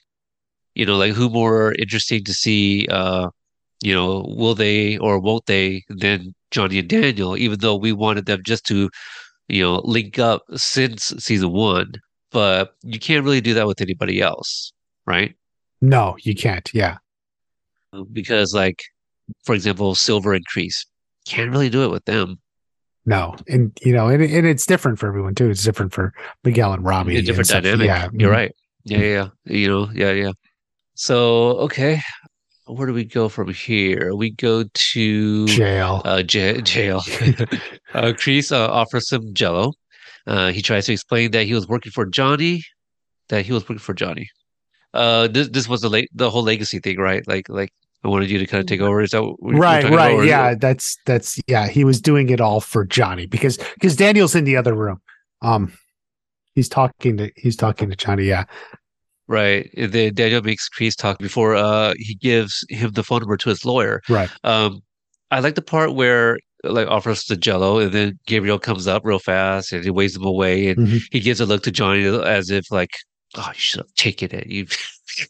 you know like who more interesting to see uh you know will they or won't they than Johnny and Daniel even though we wanted them just to you know link up since season one but you can't really do that with anybody else right No, you can't. Yeah. because like for example Silver increase. Can't really do it with them No. And you know, and, and it's different for everyone too. It's different for Miguel and Robbie. different stuff. dynamic. Yeah. You're mhm. right. Yeah, yeah, yeah. You know, yeah, yeah. So, okay. Where do we go from here? We go to Jail. uh, j- jail. <laughs> uh, Kreese uh, offers some jello. Uh, he tries to explain that he was working for Johnny, that he was working for Johnny. Uh, this this was the late the whole legacy thing, right? Like like I wanted you to kind of take over. Is that what we're, we're right, right. about, yeah, that's that's yeah, he was doing it all for Johnny because because Daniel's in the other room. Um he's talking to he's talking to Johnny, yeah. Right. And then Daniel makes Kreese talk before uh he gives him the phone number to his lawyer. Right. Um, I like the part where like offers the Jello, and then Gabriel comes up real fast and he waves him away, and Mhm. he gives a look to Johnny as if like, "Oh, you should have taken it." You, <laughs>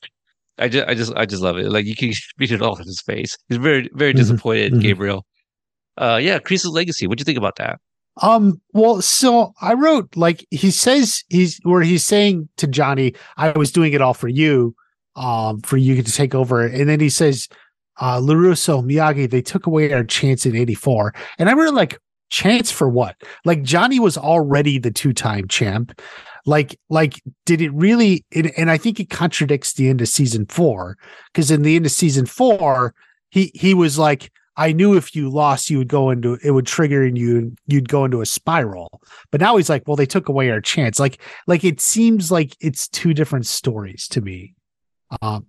I just, I just, I just love it. Like you can <laughs> read it all in his face. He's very, very Mhm. disappointed, Mhm. Gabriel. Uh, yeah, Kreese's legacy. What do you think about that? Um, well, so I wrote like he says he's where he's saying to Johnny, I was doing it all for you, um, for you to take over. And then he says, uh, LaRusso, Miyagi, they took away our chance in 84. And I really like, chance for what? Like Johnny was already the two-time champ. Like, like, did it really? And I think it contradicts the end of season four because in the end of season four, he he was like, I knew if you lost, you would go into it would trigger and you you'd go into a spiral. But now he's like, well, they took away our chance. Like, like it seems like it's two different stories to me. Um,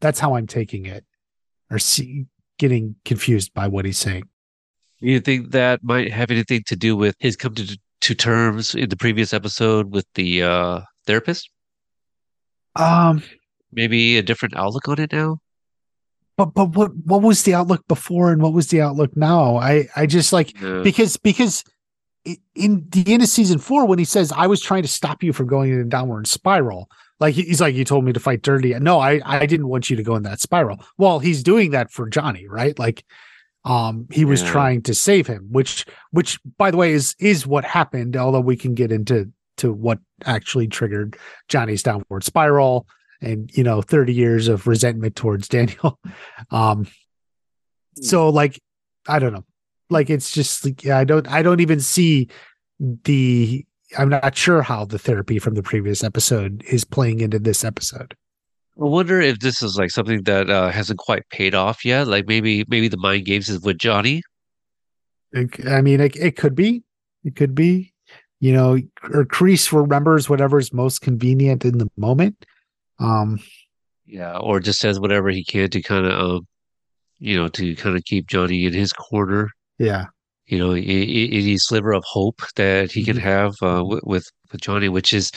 that's how I'm taking it, or see, getting confused by what he's saying. You think that might have anything to do with his come to to terms in the previous episode with the uh therapist? Um, Maybe a different outlook on it now. but but what what was the outlook before and what was the outlook now? I I just like Yeah. because because in the end of season four when he says i was trying to stop you from going in a downward spiral like he's like you told me to fight dirty no i i didn't want you to go in that spiral well he's doing that for johnny right like um he was Yeah. trying to save him which which by the way is is what happened although we can get into to what actually triggered johnny's downward spiral and you know 30 years of resentment towards <laughs> daniel. Um so like i don't know. Like it's just like yeah, i don't i don't even see the i'm not sure how the therapy from the previous episode is playing into this episode I wonder if this is like something that uh, hasn't quite paid off yet. Like maybe maybe the mind games is with Johnny. It- i mean it, it could be it could be you know or kreese remembers whatever's most convenient in the moment um Yeah, or just says whatever he can to kind of um, you know, to kind of keep Johnny in his corner. yeah You know, any sliver of hope that he can Mhm. have uh, with with Johnny, which is,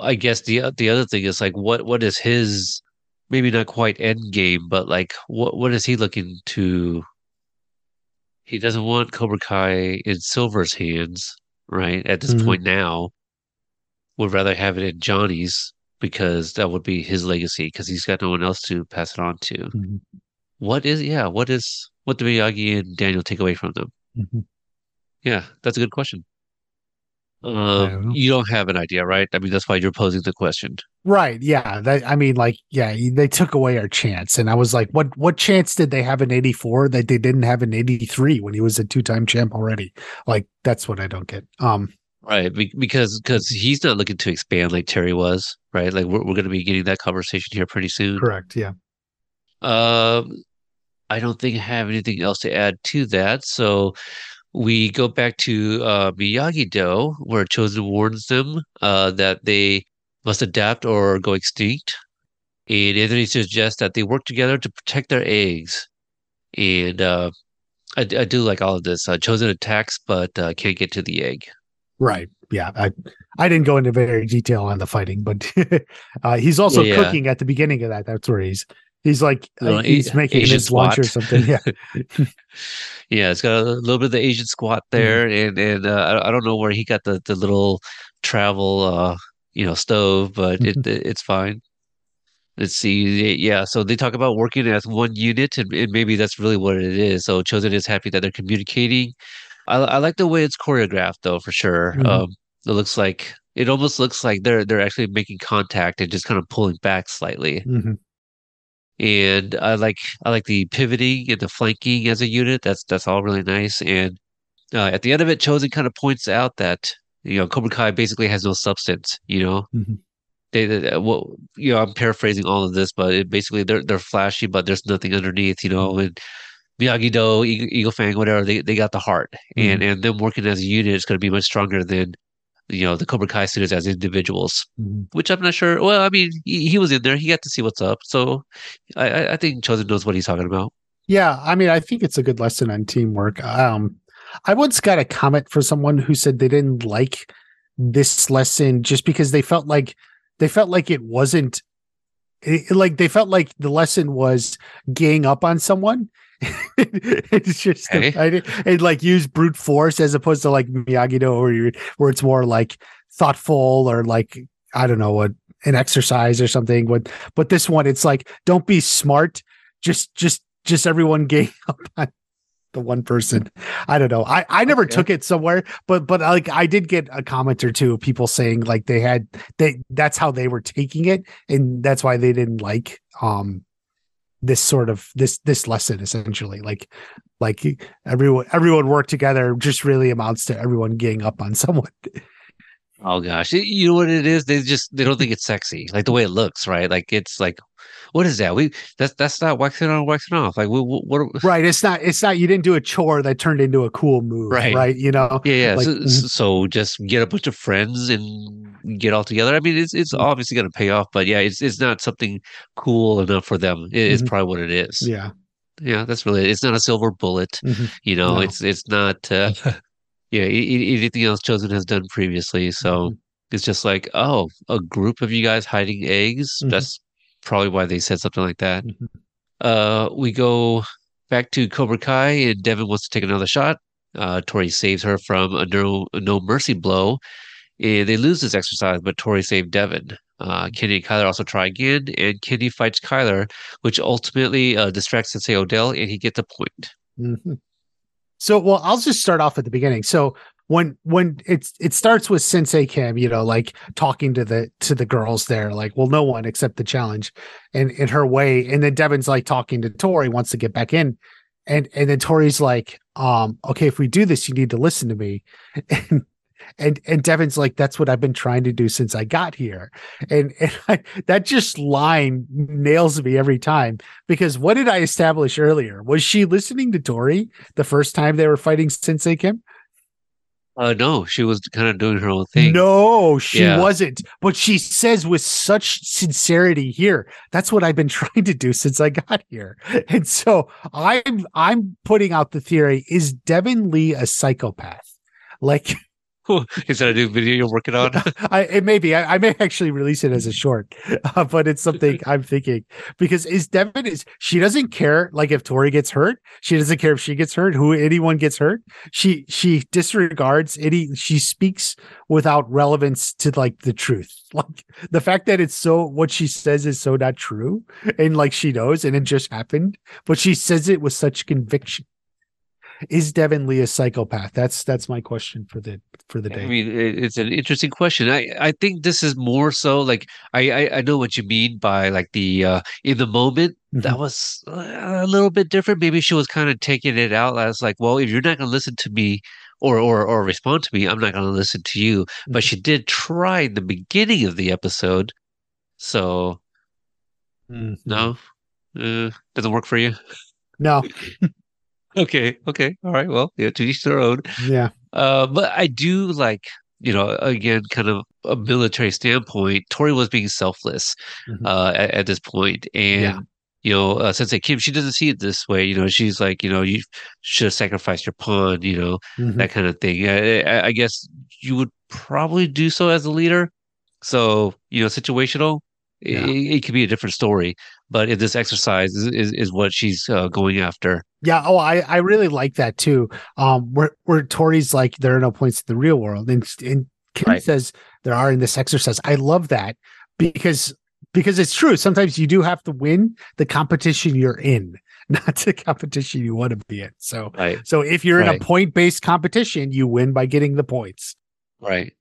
I guess the the other thing is like what what is his maybe not quite end game, but like what what is he looking to? He doesn't want Cobra Kai in Silver's hands, right? At this Mhm. point now, would rather have it in Johnny's because that would be his legacy because he's got no one else to pass it on to. Mhm. What is yeah? What is what do Miyagi and Daniel take away from them? Mhm. Yeah, that's a good question. Don't Um, you don't have an idea, right? I mean, that's why you're posing the question. right yeah that i mean like yeah they took away our chance and i was like what what chance did they have in 84 that they didn't have in 83 when he was a two-time champ already like that's what i don't get um Right, because because he's not looking to expand like Terry was, right? Like we're we're going to be getting that conversation here pretty soon. correct yeah Um, I don't think I have anything else to add to that. So we go back to uh, Miyagi Do, where Chozen warns them uh, that they must adapt or go extinct. And Anthony suggests that they work together to protect their eggs. And uh, I, I do like all of this. Uh, Chozen attacks, but uh, can't get to the egg. Right. Yeah. I, I didn't go into very detail on the fighting, but <laughs> uh, he's also Yeah, yeah. cooking at the beginning of that. That's where he's He's like he's A- making Asian his lunch or something. Yeah. <laughs> Yeah, it's got a little bit of the Asian squat Mm-hmm. there, and and uh, I I don't know where he got the the little travel uh you know stove, but Mm-hmm. it, it it's fine. Let's see, yeah. So they talk about working as one unit, and, and maybe that's really what it is. So Chozen is happy that they're communicating. I I like the way it's choreographed, though, for sure. Mhm. Um, it looks like it almost looks like they're they're actually making contact and just kind of pulling back slightly. Mhm. And I like I like the pivoting and the flanking as a unit. That's that's all really nice. And uh, at the end of it, Chozen kind of points out that you know Cobra Kai basically has no substance. You know, Mhm. they, they well, you know, I'm paraphrasing all of this, but it basically they're they're flashy, but there's nothing underneath. You know, and Miyagi Do, Eagle, Eagle Fang, whatever, they they got the heart, and and them working as a unit is going to be much stronger than. You know the Cobra Kai students as individuals, Mhm. which I'm not sure. Well, I mean, he, he was in there; he got to see what's up. So, I, I- I think Chozen knows what he's talking about. Yeah, I mean, I think it's a good lesson on teamwork. Um, I once got a comment for someone who said they didn't like this lesson just because they felt like they felt like it wasn't it, like they felt like the lesson was gang up on someone. It's just Okay. I, and like use brute force as opposed to like Miyagi Do, where where it's more like thoughtful or like I don't know what an exercise or something. But but this one, it's like don't be smart, just just just everyone <laughs> gang up on the one person. I don't know. I I never Okay. took it somewhere, but but like I did get a comment or two of people saying like they had they that's how they were taking it, and that's why they didn't like um this sort of this this lesson essentially like like everyone everyone worked together just really amounts to everyone getting up on <laughs> someone Oh gosh, you know what it is? They just they don't think it's sexy, like the way it looks, right? Like it's like, what is that? We that's that's not waxing on, waxing off. Like we, what? what right it's not it's not you didn't do a chore that turned into a cool move Right. right you know yeah, yeah. Like, so, mhm. so just get a bunch of friends and get all together. I mean, it's it's Mhm. obviously going to pay off, but yeah, it's it's not something cool enough for them. It- It's Mhm. probably what it is. yeah Yeah, that's really. It's not a silver bullet. Mhm. You know, No. it's it's not. Uh, <laughs> yeah, anything else Chozen has done previously. So Mhm. it's just like, oh, a group of you guys hiding eggs. Mhm. That's probably why they said something like that. Mhm. Uh, we go back to Cobra Kai, and Devon wants to take another shot. Uh, Tori saves her from a no a no mercy blow. And they lose this exercise, but Tori saved Devon. Uh, Kenny and Kyler also try again, and Kenny fights Kyler, which ultimately uh, distracts Sensei Odell, and he gets a point. Mhm. So, well, I'll just start off at the beginning. So when when it's it starts with Sensei Kim, you know, like talking to the to the girls there, like, well, no one except the challenge, and in her way, and then Devon's like talking to Tori, wants to get back in, and and then Tori's like, um, okay, if we do this, you need to listen to me, <laughs> and. And and Devon's like, that's what I've been trying to do since I got here, and <laughs> and I, that just line nails me every time because what did I establish earlier? Was she listening to Tori the first time they were fighting Sensei Kim? Uh, no, she was kind of doing her own thing. No, she Yeah. wasn't. But she says with such sincerity here, that's what I've been <laughs> trying to do since I got here. And so I'm I'm putting out the theory: is Devon Lee a psychopath? Like <laughs> Is that a new video you're working on? <laughs> I it may be. I, I may actually release it as a short, <laughs> uh, but it's something I'm thinking because is Devon is she doesn't care like if Tori gets hurt. She doesn't care if she gets hurt. Who anyone gets hurt. She she disregards any. She speaks without relevance to like the truth. Like the fact that it's so what she says is so not true, and like she knows, and it just happened, but she says it with such conviction. Is Devon Lee a psychopath? That's that's my question for the for the day. I mean, it's an interesting question. I, I think this is more so like I, I I know what you mean by like the uh in the moment that Mhm. was a little bit different. Maybe she was kind of taking it out as like, well, if you're not going to listen to me or or or respond to me, I'm not going to listen to you. But Mhm. she did try in the beginning of the episode, so Mhm. no, uh, doesn't work for you. No, <laughs> Okay, okay, all right. Well, yeah, to each their own. yeah. Uh, but I do like, you know, again, kind of a military standpoint. Tori was being selfless Mhm. uh, at, at this point, and Yeah. you know, uh, Sensei Kim, she doesn't see it this way. You know, she's like, you know, you should have sacrificed your pawn. You know, Mhm. that kind of thing. I, I guess you would probably do so as a leader. So you know, situational. Yeah. it, it could be a different story. But if this exercise is is, is what she's uh, going after, Yeah. Oh, I, I really like that too. Um, where where Tori's like there are no points in the real world, and and Kim Right. says there are in this exercise. I love that because because it's true. Sometimes you do have to win the competition you're in, <laughs> not the competition you want to be in. So right, so if you're in a point based competition, you win by getting the points. right.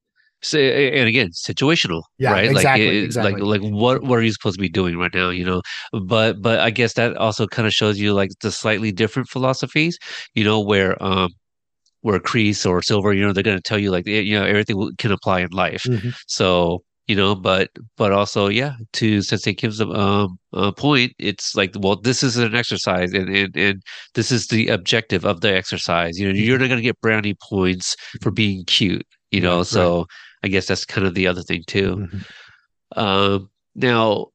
So and again, situational, Yeah, right? exactly, like, it- exactly. like like what what are you supposed to be doing right now? You know, but but I guess that also kind of shows you like the slightly different philosophies. You know, where um where Kreese or Silver, you know, they're going to tell you like you know everything can apply in life. Mhm. So you know, but but also yeah, to Sensei Kim's um uh, point, it's like well, this is an exercise, and and and this is the objective of the exercise. You know, you're not going to get brownie points for being cute. You know, Right, right. I guess that's kind of the other thing too. Mhm. Um, now,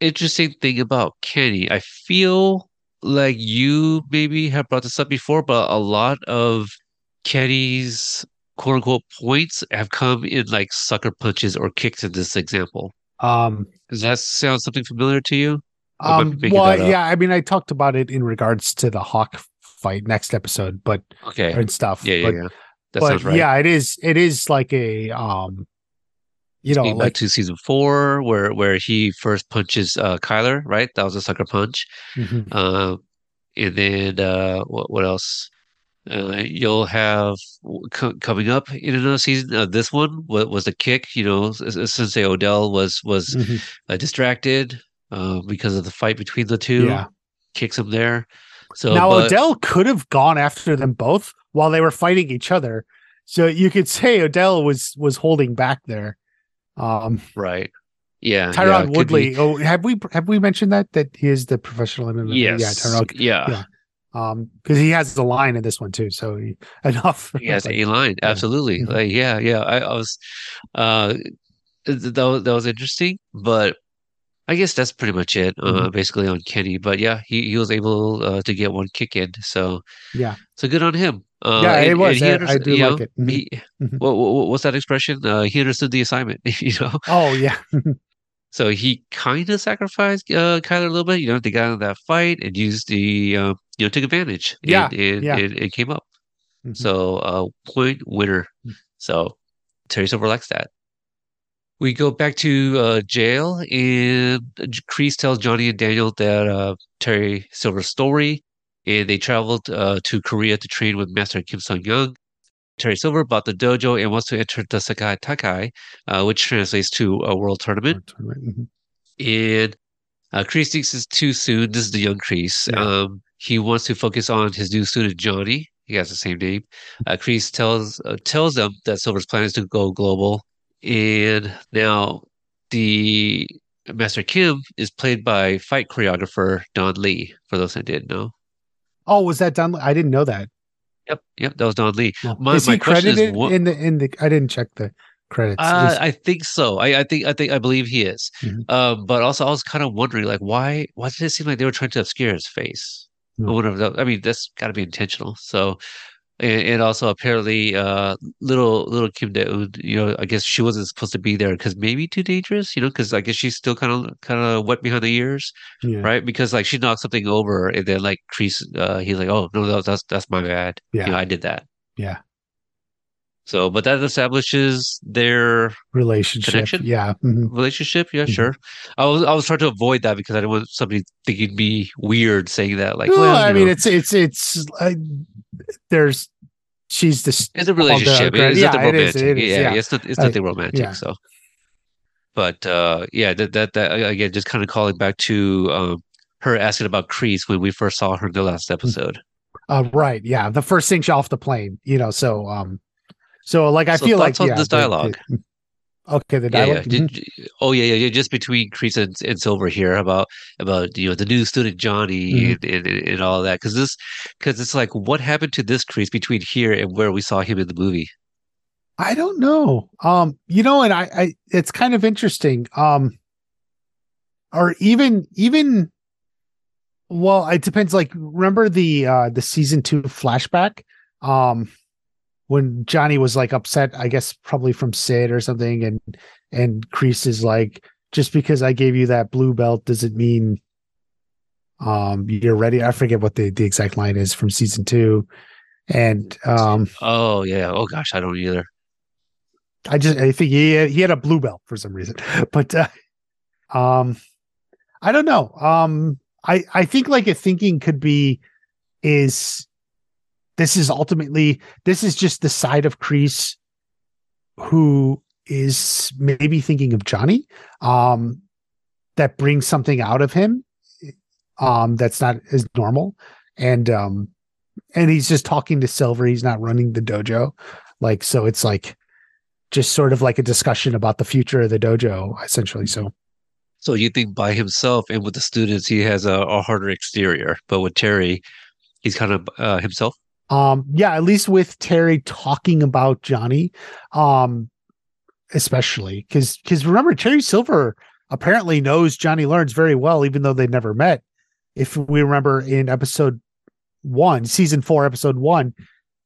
interesting thing about Kenny, I feel like you maybe have brought this up before, but a lot of Kenny's quote unquote points have come in like sucker punches or kicks in this example. Um, Does that sound something familiar to you? Or am I um, well, yeah. I mean, I talked about it in regards to the Hawk fight next episode, but Okay. and stuff. Yeah, yeah, but, yeah. That but sounds right. yeah, it is. It is like a um, you know, like to season four, where where he first punches uh, Kyler, right? That was a sucker punch. Mhm. Uh, and then uh, what what else? Uh, you'll have co- coming up in another season. Uh, this one was, was the kick. You know, S- S- Sensei Odell was was Mhm. uh, distracted uh, because of the fight between the two. Yeah. Kicks him there. So now but- Odell could have gone after them both while they were fighting each other. So you could say Odell was was holding back there. Um, right? Yeah, yeah, Tyron it Woodley. Oh, have we have we mentioned that that he is the professional MMA? Yes. Yeah, yeah. yeah. Um, because he has the line in this one too. So he, <laughs> enough. He has Like, a line, absolutely. Mhm. Like, yeah, yeah. I, I was, uh, that was, that was interesting, but I guess that's pretty much it, uh, Mhm. basically on Kenny. But yeah, he, he was able uh, to get one kick in, so Yeah. so good on him. Uh, Yeah, it was. and he I- I do like know, it. Mhm. He, Mhm. what, what, what's that expression? Uh, he understood the assignment, <laughs> you know. Oh yeah. <laughs> So he kind of sacrificed uh, Kyler a little bit, you know, to get out of that fight and used the, uh, you know, took advantage. Yeah, and, yeah. and it came up. Mhm. So uh, point winner. So Terry Silver likes that. We go back to uh, jail, and Kreese tells Johnny and Daniel that uh, Terry Silver's story, and they traveled uh, to Korea to train with Master Kim Sung Young. Terry Silver bought the dojo and wants to enter the Sekai Taikai, uh, which translates to a world tournament. Mhm. And uh, Kreese thinks it's too soon. This is the young Kreese. Yeah. Um, he wants to focus on his new student Johnny. He has the same name. Uh, Kreese tells uh, tells them that Silver's plan is to go global. And now the Master Kim is played by fight choreographer Don Lee. For those that didn't know, Oh, was that done? I didn't know that. yep, yep, that was Don Lee. My- is he question is credited what- in the in the? I didn't check the credits. Uh, I think so. I, I think I think I believe he is. Mhm. Um, but also I was kind of wondering, like, why why did it seem like they were trying to obscure his face? Hmm. Whatever. that- I mean, that's got to be intentional. So, and, and also apparently, uh, little little Kim Dae you know, I guess she wasn't supposed to be there because maybe too dangerous, you know, because I guess she's still kind of kind of wet behind the ears, yeah. right? Because like she knocked something over, and then like Kreese, uh, he's like, oh no, that's that's that's my bad. Yeah. You know, I did that. Yeah. So, but that establishes their Relationship. Connection? Yeah. mhm. relationship yeah Mhm. sure i was i was trying to avoid that because i didn't want somebody thinking it'd be weird saying that like no, well I mean know, it's it's it's uh, there's she's the, it's a relationship the- it's yeah, nothing it is, romantic it is, yeah, yeah. it's not it's I- nothing romantic yeah. so but uh yeah that that, that again just kind of calling back to um her asking about Kreese when we first saw her in the last episode uh, right yeah the first thing she off the plane you know so um so like I So feel like on yeah, this the- the- dialogue? okay the yeah, yeah. dialogue Did- mhm. oh yeah, yeah, yeah. Just between Kreese and, and Silver here about about you know the new student Johnny Mhm. and, and and all that because this because it's like what happened to this Kreese between here and where we saw him in the movie. I don't know. Um, you know, and I, I, it's kind of interesting. Um, or even, even, well, it depends. Like, remember the, uh, the season two flashback? Um, when Johnny was like upset, I guess probably from Sid or something, and, and Kreese is like just because I gave you that blue belt doesn't mean um you're ready. I forget what the, the exact line is from season two. And um Oh yeah. Oh gosh, I don't either. I just I think he had, he had a blue belt for some reason. <laughs> But uh, um I don't know. Um I I think like a thinking could be is this is ultimately this is just the side of Kreese who is maybe thinking of Johnny um that brings something out of him um that's not as normal. And um and he's just talking to Silver. He's not running the dojo. Like so it's like just sort of like a discussion about the future of the dojo essentially. So So you think by himself and with the students he has a, a harder exterior, but with Terry, he's kind of uh, himself. Um, yeah, at least with Terry talking about Johnny, um, especially because because remember Terry Silver apparently knows Johnny Lawrence very well, even though they never met. If we remember in episode one, season four, episode one,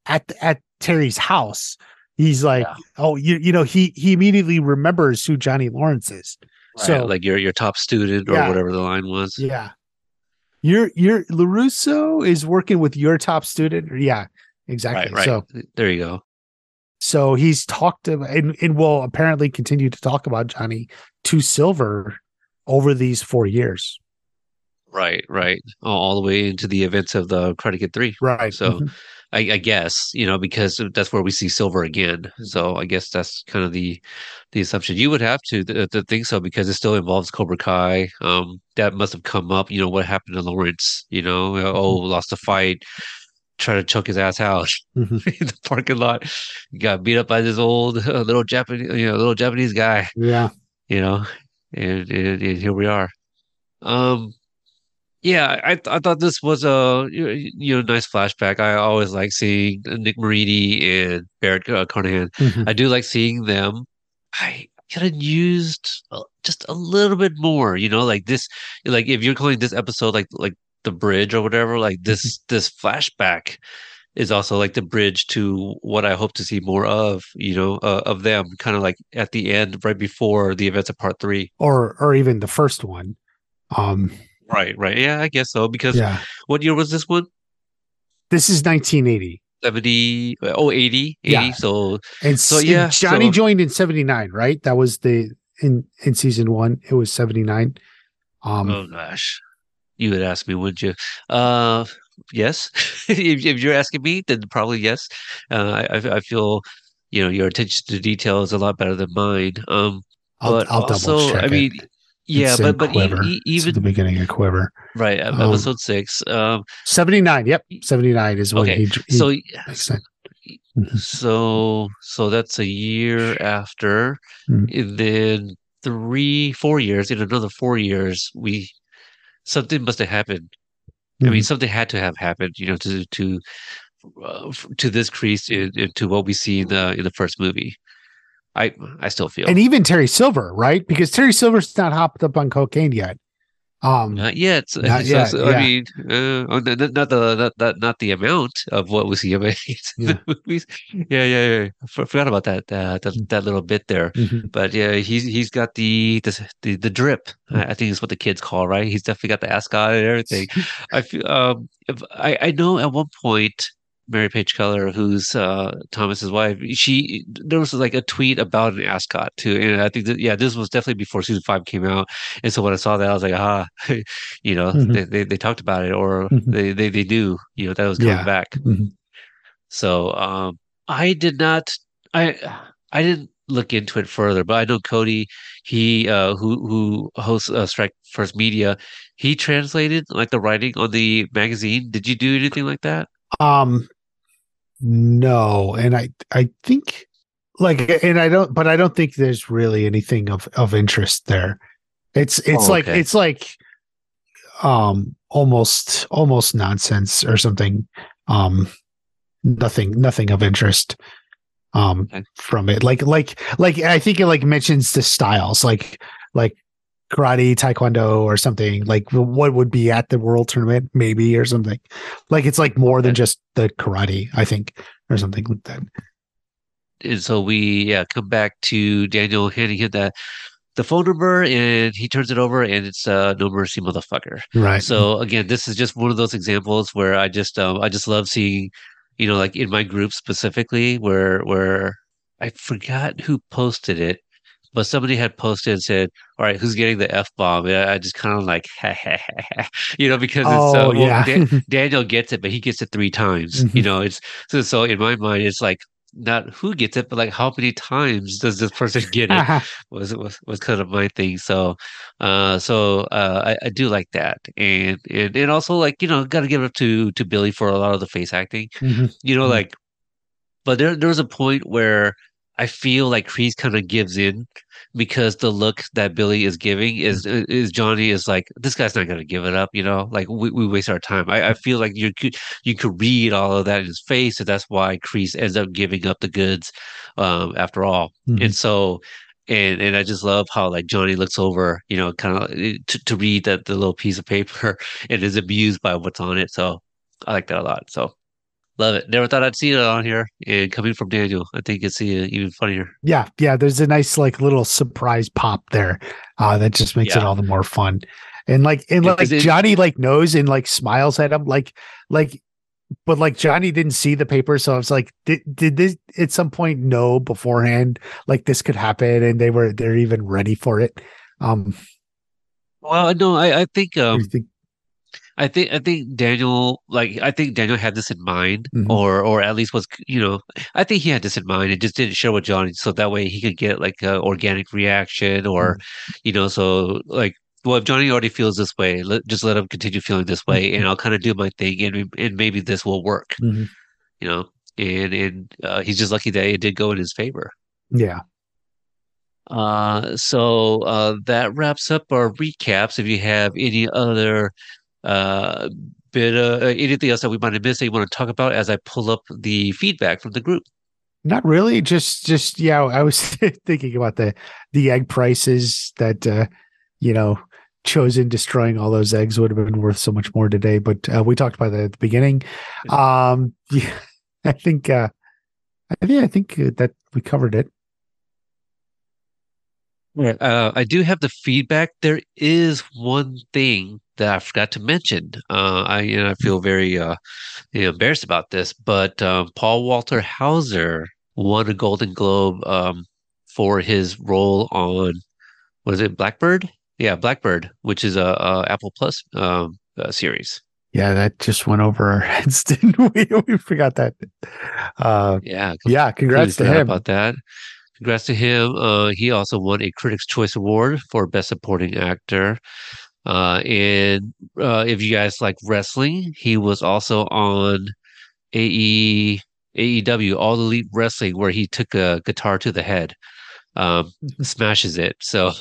at at Terry's house, he's like, Yeah. "Oh, you you know," he he immediately remembers who Johnny Lawrence is. So So like your your top student or Yeah. whatever the line was. Yeah. Your your Larusso is working with your top student. Yeah, exactly. Right, right. So there you go. so he's talked about and, and will apparently continue to talk about Johnny to Silver over these four years. Right, right. All, all the way into the events of the Karate Kid 3. Right. So Mhm. I, I guess, you know, because that's where we see Silver again. So I guess that's kind of the the assumption. You would have to, to, to think so because it still involves Cobra Kai. Um, that must have come up, you know, what happened to Lawrence, you know, oh, lost a fight, try to choke his ass out <laughs> Mhm. in the parking lot. Got beat up by this old <laughs> uh, little Japanese, you know, little Japanese guy yeah. you know, and, and, and here we are. Um, yeah, I I thought this was a you know nice flashback. I always like seeing Nick Marini and Barrett uh, Carnahan. Mhm. I do like seeing them. I could have used uh, just a little bit more, you know, like this. Like if you're calling this episode like like the bridge or whatever, like this this flashback is also like the bridge to what I hope to see more of, you know, uh, of them kind of like at the end, right before the events of part three. Or or even the first one. Um Right, right. Yeah, I guess so. Because yeah. what year was this one? This is 1980. 70, oh, 80, 80. Yeah. So, And So, yeah, Johnny so- joined in 79, right? That was the in in season 1, it was 79. Um oh gosh, you would ask me, wouldn't you? Uh, yes. <laughs> if, if you're asking me, then probably yes. Uh, I, I feel, you know, your attention to detail is a lot better than mine. Um, I'll, but I'll also, double check. I it. Yeah, It's but but Quiver. e- It's even the beginning of Quiver. right, Um, episode six. Um, 79. Yep. 79 is when Okay, he, he so. Mhm. so so that's a year after, Mhm. and then three, four years. In another four years, we something must have happened. I mean, Mhm. something had to have happened, you know, to to uh, to this kreese in, into what we see in the in the first movie. I I still feel and even Terry Silver, right? Because Terry Silver's not hopped up on cocaine yet. Um, not yet. <laughs> Not so- yet, so, yeah. I mean, uh, oh, not, the not, not not the amount of what was see <laughs> in Yeah. the movies. Yeah, yeah, yeah. I for- forgot about that uh, that that little bit there. mhm. But yeah, he's he's got the the the, the drip. I, I think is what the kids call right. He's definitely got the ascot and everything. <laughs> I feel um I I know at one point Mary Page Keller, who's uh Thomas's wife, she there was like a tweet about an ascot too, and I think that yeah, this was definitely before season five came out. And so when I saw that, I was like, ah, <laughs> you know, Mhm. they, they they talked about it, or Mhm. they they they knew, you know, that was coming Yeah. back. Mhm. So um, I did not. I I didn't look into it further, but I know Cody, he uh, who who hosts uh, Strike First Media, he translated like the writing on the magazine. Did you do anything like that? Um, no, and I I think like, and I don't, but I don't think there's really anything of of interest there. It's it's Oh, like okay. it's like um almost almost nonsense or something. Um, nothing nothing of interest um Okay. from it like like like i think it like mentions the styles like like karate taekwondo or something like what would be at the world tournament maybe or something like it's like more than just the karate i think or something like that And so we yeah come back to Daniel handing him that the phone number and he turns it over and it's uh, no mercy motherfucker. Right. So again, this is just one of those examples where I just um, I just love seeing, you know, like in my group specifically where where I forgot who posted it, but somebody had posted and said, "All right, who's getting the f bomb?" I just kind of like, <laughs> you know, because it's uh, Oh, well, yeah. Dan- <laughs> Daniel gets it, but he gets it three times. You Mhm. know, it's so so in my mind, it's like not who gets it, but like how many times does this person <laughs> get it? was was was kind of my thing. So, uh, so uh, I, I do like that, and and and also like you know, got to give it up to to Billy for a lot of the face acting. Mhm. You know, Mhm. like, but there there was a point where I feel like Kreese kind of gives in because the look that Billy is giving is is Johnny is like this guy's not gonna give it up. You know, like we, we waste our time. I, I feel like you could you could read all of that in his face, and that's why Kreese ends up giving up the goods um, after all. Mhm. And so, and and I just love how like Johnny looks over, you know, kind of to, to read that the little piece of paper <laughs> and is amused by what's on it. So I like that a lot. So love it. Never thought I'd see it on here. And coming from Daniel, I think it's even funnier. Yeah, yeah. There's a nice like little surprise pop there uh, that just makes it all the more fun. And like and Yeah, like it- Johnny like knows and like smiles at him like like but like Johnny didn't see the paper, so I was like, did did this at some point know beforehand like this could happen and they were they're even ready for it? Um, Well, no, I, I think um think? I think I think Daniel like I think Daniel had this in mind Mhm. or or at least was you know I think he had this in mind and just didn't share with Johnny so that way he could get like a organic reaction or you know so like well if Johnny already feels this way let, just let him continue feeling this way and I'll kind of do my thing and and maybe this will work Mhm. you know and and uh, he's just lucky that it did go in his favor Yeah. uh, so uh, that wraps up our recaps. If you have any other uh, bit uh, anything else that we might have missed that you want to talk about as I pull up the feedback from the group. Not really. Just, just yeah. I was <laughs> thinking about the the egg prices that uh, you know chozen destroying all those eggs would have been worth so much more today. But uh, we talked about that at the beginning. Um, <laughs> yeah, I think uh, I think I think uh, that we covered it. Right. Uh, I do have the feedback. There is one thing that I forgot to mention. Uh, I you know, I feel very uh, you know, embarrassed about this, but um, Paul Walter Hauser won a Golden Globe um, for his role on was it Blackbird? Yeah, Blackbird, which is a, a Apple Plus um, uh, series. Yeah, that just went over our <laughs> heads, didn't we? <laughs> We forgot that. Uh, Yeah, yeah, congrats to him. about that. Congrats to him. Uh, he also won a Critics' Choice Award for Best Supporting Actor. Uh, and uh, if you guys like wrestling, he was also on AE, AEW, All the Elite Wrestling, where he took a guitar to the head, um, smashes it. So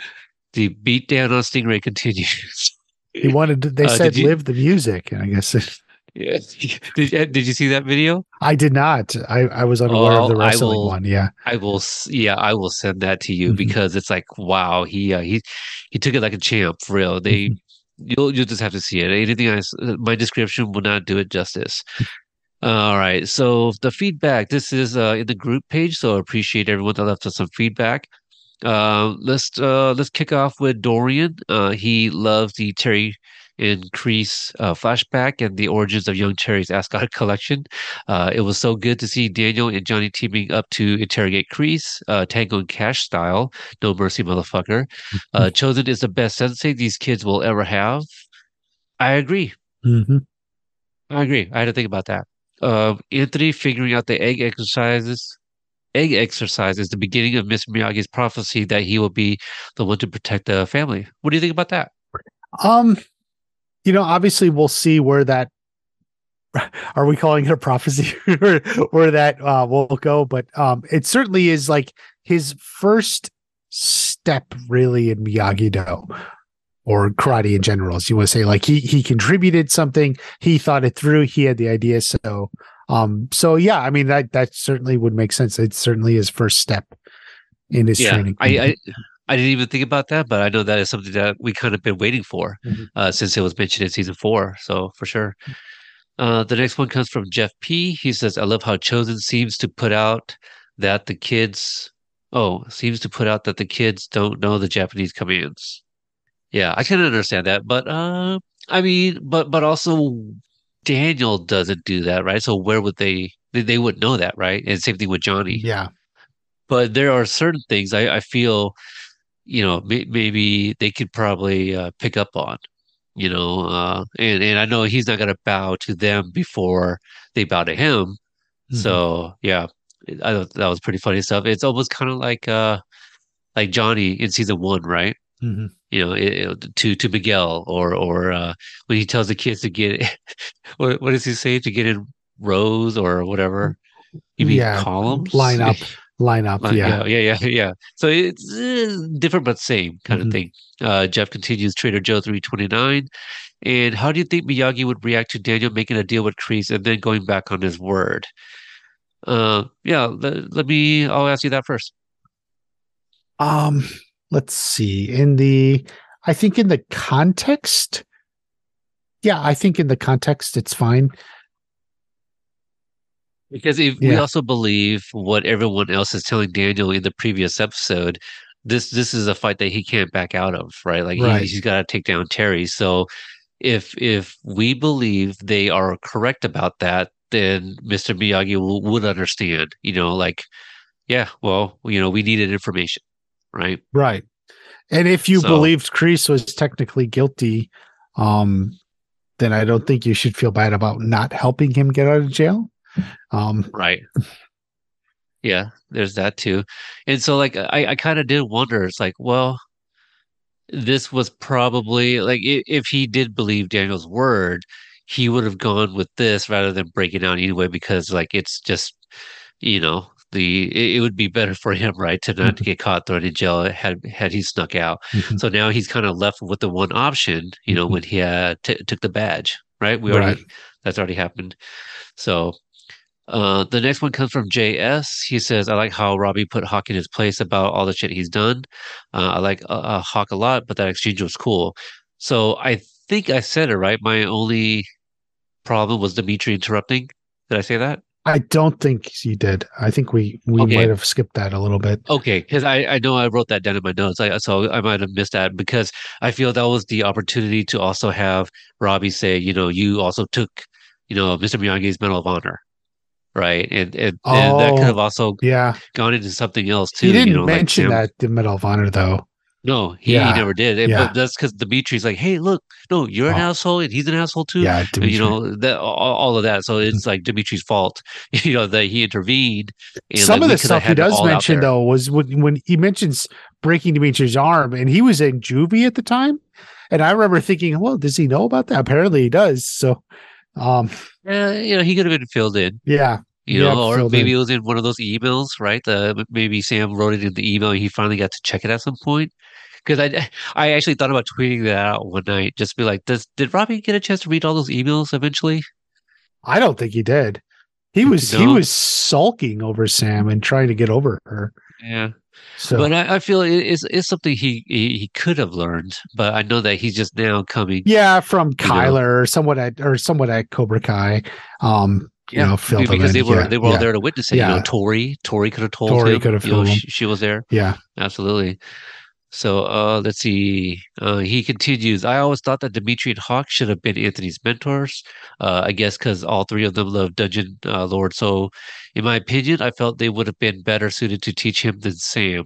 <laughs> the beat beatdown on Stingray continues. He wanted. To, they Uh, said you- live the music, and I guess yeah. <laughs> Did, did you see that video? I did not. I I was unaware Oh, of the I wrestling will- one. Yeah. I will, yeah, I will send that to you Mhm. because it's like, wow, he, uh, he, he took it like a champ, for real. They, Mhm. you'll, you'll just have to see it. Anything I, uh, my description will not do it justice. All right, so the feedback. This is uh, in the group page, so I appreciate everyone that left us some feedback. Uh, let's uh, let's kick off with Dorian. Uh, he loves the Terry and Kreese uh, flashback and the origins of young Terry's Ascot <laughs> collection. Uh, it was so good to see Daniel and Johnny teaming up to interrogate Kreese, uh, Tango and Cash style. No mercy, motherfucker. <laughs> Uh, Chozen is the best sensei these kids will ever have. I agree. hmm I agree. I had to think about that. Uh, Anthony figuring out the egg exercises. Egg exercise is the beginning of Miss Miyagi's prophecy that he will be the one to protect the family. What do you think about that? Um, you know, obviously we'll see where that <laughs> are we calling it a prophecy <laughs> or where that uh will go, but um it certainly is like his first step really in Miyagi Do or karate in general. As you want to say, like he he contributed something, he thought it through, he had the idea. So um so yeah, I mean that that certainly would make sense. It's certainly his first step in his training. I, I I didn't even think about that, but I know that is something that we kind of been waiting for Mhm. uh, since it was mentioned in season four. So for sure. Uh, the next one comes from Jeff P. He says, "I love how Chozen seems to put out that the kids oh, seems to put out that the kids don't know the Japanese commands. Yeah, I can understand that, but uh, I mean, but but also Daniel doesn't do that, right? So where would they? They, they would know that, right? And same thing with Johnny. Yeah. But there are certain things I, I feel, you know, may, maybe they could probably uh, pick up on, you know, uh, and and I know he's not going to bow to them before they bow to him. Mm-hmm. So yeah, I thought that was pretty funny stuff. It's almost kind of like uh, like Johnny in season one, right? Mhm. you know, it, it- to to Miguel or or uh, when he tells the kids to get <laughs> what what does he say to get in rows or whatever? You mean Yeah, columns? line up. Line up. Line- yeah. yeah, yeah, yeah, yeah. So it's uh, different but same kind Mhm. of thing. Uh, Jeff continues Trader Joe three twenty nine. And how do you think Miyagi would react to Daniel making a deal with Kreese and then going back on his word? Uh, yeah, let, let me. I'll ask you that first. Um, let's see. In the, I think in the context, yeah, I think in the context it's fine. Because if we also believe what everyone else is telling Daniel in the previous episode, this this is a fight that he can't back out of, right? Like Right. he, he's got to take down Terry. So if if we believe they are correct about that, then Mr. Miyagi will, would understand. You know, like, yeah, well, you know, we needed information, right? Right. And if you So- believed Kreese was technically guilty, um, then I don't think you should feel bad about not helping him get out of jail. Um, Right. Yeah, there's that too. And so like I, I kind of did wonder, it's like, well, this was probably like if he did believe Daniel's word, he would have gone with this rather than breaking out anyway, because like it's just, you know, the it, would be better for him, right, to not Mhm. get caught thrown in jail had had he snuck out. Mhm. So now he's kind of left with the one option, you know, Mhm. when he uh, t took the badge, right? We already Right. that's already happened. So uh, the next one comes from JS. He says, I like how Robbie put Hawk in his place about all the shit he's done. Uh, I like uh, uh, Hawk a lot, but that exchange was cool. So I think I said it right. My only problem was Demetri interrupting. Did I say that? I don't think you did. I think we we Okay. might have skipped that a little bit. Okay, because I, I know I wrote that down in my notes. I, so I might have missed that because I feel that was the opportunity to also have Robbie say, you know, you also took, you know, Mr. Miyagi's Medal of Honor, right? And and, and that could Oh. have also Yeah, gone into something else too. he didn't you know, like mention Sam- that the Medal of Honor though. No, he, Yeah, he never did. And- yeah. But that's because Demetri's like, hey, look, no, you're an Oh. asshole and he's an asshole too. Yeah, Demetri. you know that all, all of that. So hmm. it's like Demetri's fault, <laughs> you know, that he intervened. Some like, of the stuff he does mention though was when when he mentions breaking Demetri's arm, and he was in juvie at the time, and I remember thinking, well, does he know about that? Apparently, he does. So, um, Yeah, you know, he could have been filled in. yeah, You Yeah, know, or maybe in. it was in one of those emails, right? The maybe Sam wrote it in the email. And he finally got to check it at some point. Because I, I actually thought about tweeting that out one night, just be like, "Does did Robbie get a chance to read all those emails eventually?" I don't think he did. He was he was sulking over Sam and trying to get over her. Yeah, So but I, I feel it is it's something he, he he could have learned, but I know that he's just now coming. yeah, from know. Kyler or someone at or someone at Cobra Kai. Um, you know, filled because they were Yeah, they were all yeah, there to witness it. You know, Yeah. Tori Tori could have told Tori him. could have you know, she, she was there. Yeah, Absolutely. So uh, let's see. Uh, he continues. I always thought that Demetri and Hawk should have been Anthony's mentors. Uh, I guess because all three of them love Dungeon uh, Lord. So, in my opinion, I felt they would have been better suited to teach him than Sam.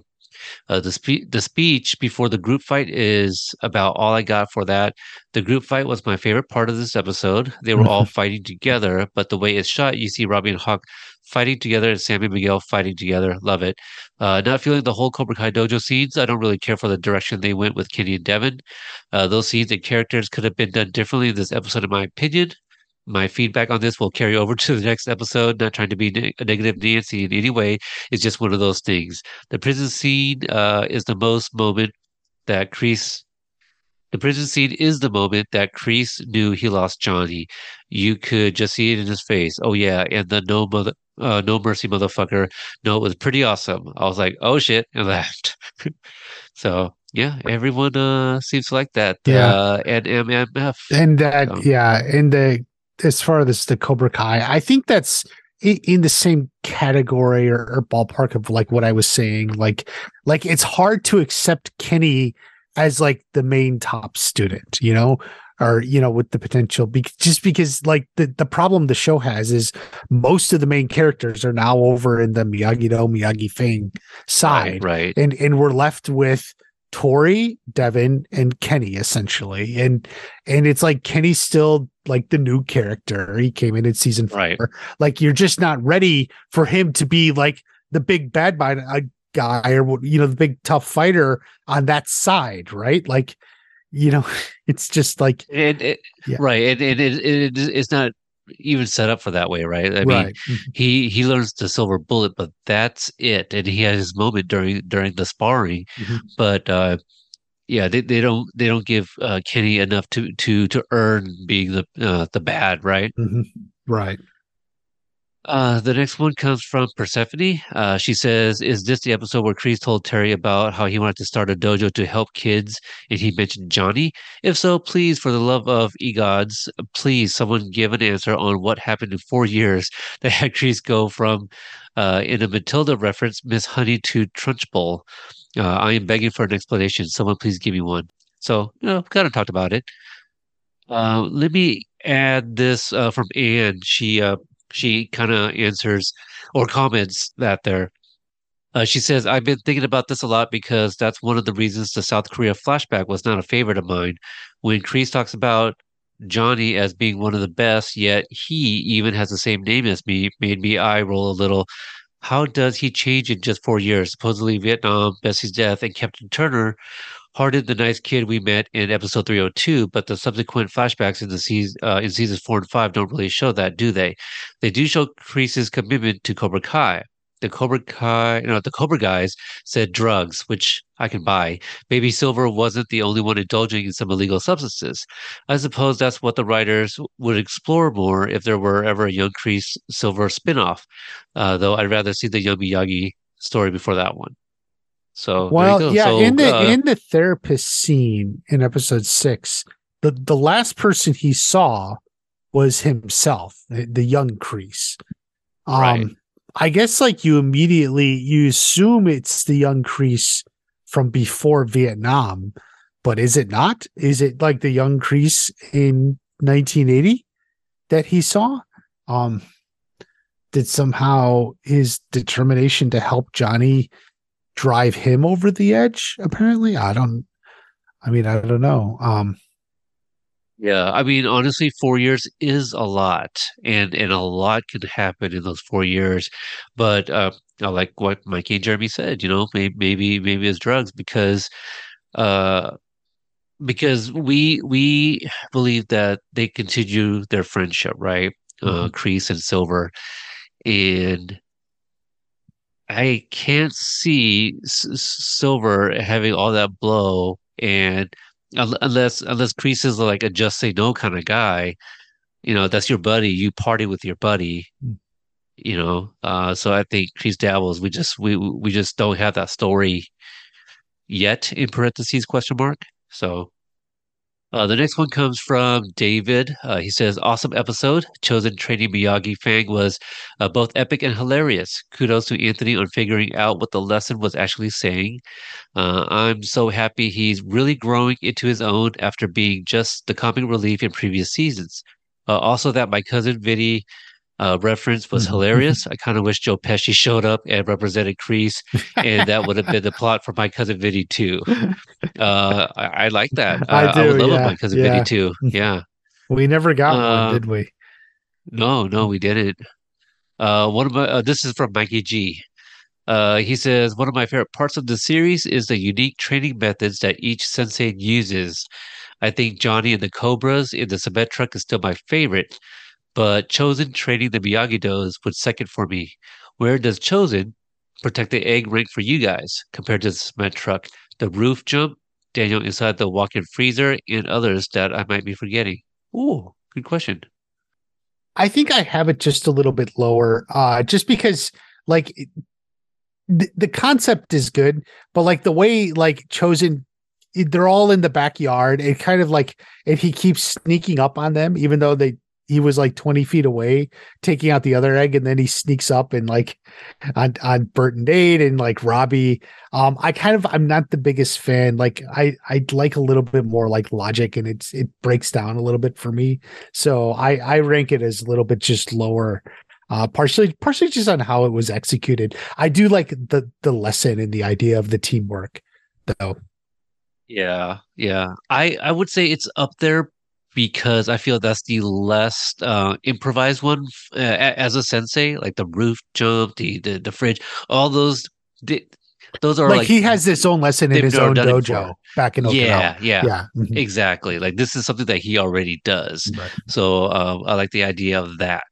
Uh, the spe- the speech before the group fight is about all I got for that. The group fight was my favorite part of this episode. They were all fighting together, but the way it's shot, you see Robbie and Hawk fighting together and Sammy and Miguel fighting together. Love it. Uh, not feeling the whole Cobra Kai dojo scenes. I don't really care for the direction they went with Kenny and Devin. Uh, those scenes and characters could have been done differently in this episode, in my opinion. My feedback on this will carry over <laughs> to the next episode. Not trying to be ne- a negative Nancy in any way. It's just one of those things. The prison scene uh, is the most moment that Kreese. The prison scene is the moment that Kreese knew he lost Johnny. You could just see it in his face. Oh yeah, and the no mother, uh, no mercy motherfucker. No, it was pretty awesome. I was like, oh shit, and laughed. so yeah, everyone uh seems to like that. Yeah. Uh, and MMF. and that yeah, and the as far as the Cobra Kai, I think that's in the same category or, or ballpark of like what I was saying. Like, like it's hard to accept Kenny as like the main top student, you know, or you know, with the potential. Be- just because like the the problem the show has is most of the main characters are now over in the Miyagi Do Miyagi Fang side, right. and and we're left with Tori, Devin, and Kenny essentially, and and it's like Kenny's still like the new character. He came in in season four. Right. Like you're just not ready for him to be like the big bad guy, uh, or you know the big tough fighter on that side, right? Like you know, <laughs> it's just like And it, Yeah. right, and it, it it's not even set up for that way, right? I mean, right. Mhm. he he learns the silver bullet, but that's it. And he has his moment during during the sparring, Mhm. but uh, yeah, they, they don't they don't give uh, Kenny enough to to to earn being the uh, the bad, right? Mhm. right. Uh, the next one comes from Persephone. Uh, she says, "Is this the episode where Kreese told Terry about how he wanted to start a dojo to help kids, and he mentioned Johnny? If so, please, for the love of egods, please, someone give an answer on what happened in four years <laughs> that had Kreese go from, uh, in a Matilda reference, Miss Honey to Trunchbull. Uh, I am begging for an explanation. Someone please give me one." So, you know, kind of talked about it. Uh, let me add this from Anne. She she kind of answers or comments that there. Uh, she says, I've been thinking about this a lot because that's one of the reasons the South Korea flashback was not a favorite of mine. When Kreese talks about Johnny as being one of the best, yet he even has the same name as me, made me eye roll a little. How does he change in just four years? Supposedly Vietnam, Bessie's death, and Captain Turner hearted the nice kid we met in episode 302, but the subsequent flashbacks in the season uh, in seasons four and five don't really show that, do they? They do show Kreese's commitment to Cobra Kai. The Cobra Kai, you know, the Cobra guys said drugs, which I can buy. Baby Silver wasn't the only one indulging in some illegal substances. I suppose that's what the writers would explore more if there were ever a Young Kreese Silver spinoff. Uh, though I'd rather see the Young Miyagi story before that one. So Well, yeah, So, in the uh, in the therapist scene in episode six, the the last person he saw was himself, the, the young Kreese. Um, Right. I guess like you immediately you assume it's the young Kreese from before Vietnam, but is it not? Is it like the young Kreese in 1980 that he saw? Um, did somehow his determination to help Johnny drive him over the edge apparently i don't i mean i don't know um Yeah, I mean, honestly, four years is a lot, and and a lot can happen in those four years. But uh, like what Mikey and Jeremy said. You know, maybe maybe maybe it's drugs because, uh, because we we believe that they continue their friendship, right? Uh, Kreese and Silver, and I can't see S- Silver having all that blow and unless unless Kreese is like a just say no kind of guy, you know, that's your buddy. You party with your buddy, you know. Uh, so I think Kreese dabbles. We just we we just don't have that story yet. In parentheses question mark. So. Uh, the next one comes from David. Uh, he says, "Awesome episode. Chozen training Miyagi Fang was uh, both epic and hilarious. Kudos to Anthony on figuring out what the lesson was actually saying. Uh, I'm so happy he's really growing into his own after being just the comic relief in previous seasons. Uh, also, that my cousin Vinny uh, reference was Mhm. hilarious. I kind of wish Joe Pesci showed up and represented Kreese, and that would have been the plot for my cousin Vinny too. <laughs> Uh, I, I like that. <laughs> I Uh, I would do, love yeah, my cousin yeah. Vinny too. <laughs> Yeah. we never got Uh, one did we No, no, we didn't. Uh, one of my uh, this is from Mikey G. Uh, he says one of my favorite parts of the series is the unique training methods that each sensei uses. I think Johnny and the Cobras in the cement truck is still my favorite, but Chozen training the Miyagi Dos would second for me. Where does Chozen protect the egg rank for you guys compared to the cement truck? The roof jump, Daniel inside the walk-in freezer, and others that I might be forgetting. Ooh, good question. i think i have it just a little bit lower uh just because like the, the concept is good but like the way like chozen they're all in the backyard it kind of like if he keeps sneaking up on them even though they he was like 20 feet away taking out the other egg and then he sneaks up and like on on Bert and Nate and like Robbie. Um I kind of I'm not the biggest fan. Like I I like a little bit more like logic and it's it breaks down a little bit for me. So I I rank it as a little bit just lower. Uh partially partially just on how it was executed. I do like the the lesson and the idea of the teamwork though. Yeah, yeah. I I would say it's up there because I feel that's the less uh, improvised one uh, as a sensei, like the roof jump, the the, the fridge, all those. Those are like, like, he has this own lesson in his own dojo back in Okinawa. yeah, yeah, Yeah. mhm. exactly. Like this is something that he already does. Right. So um, I like the idea of that.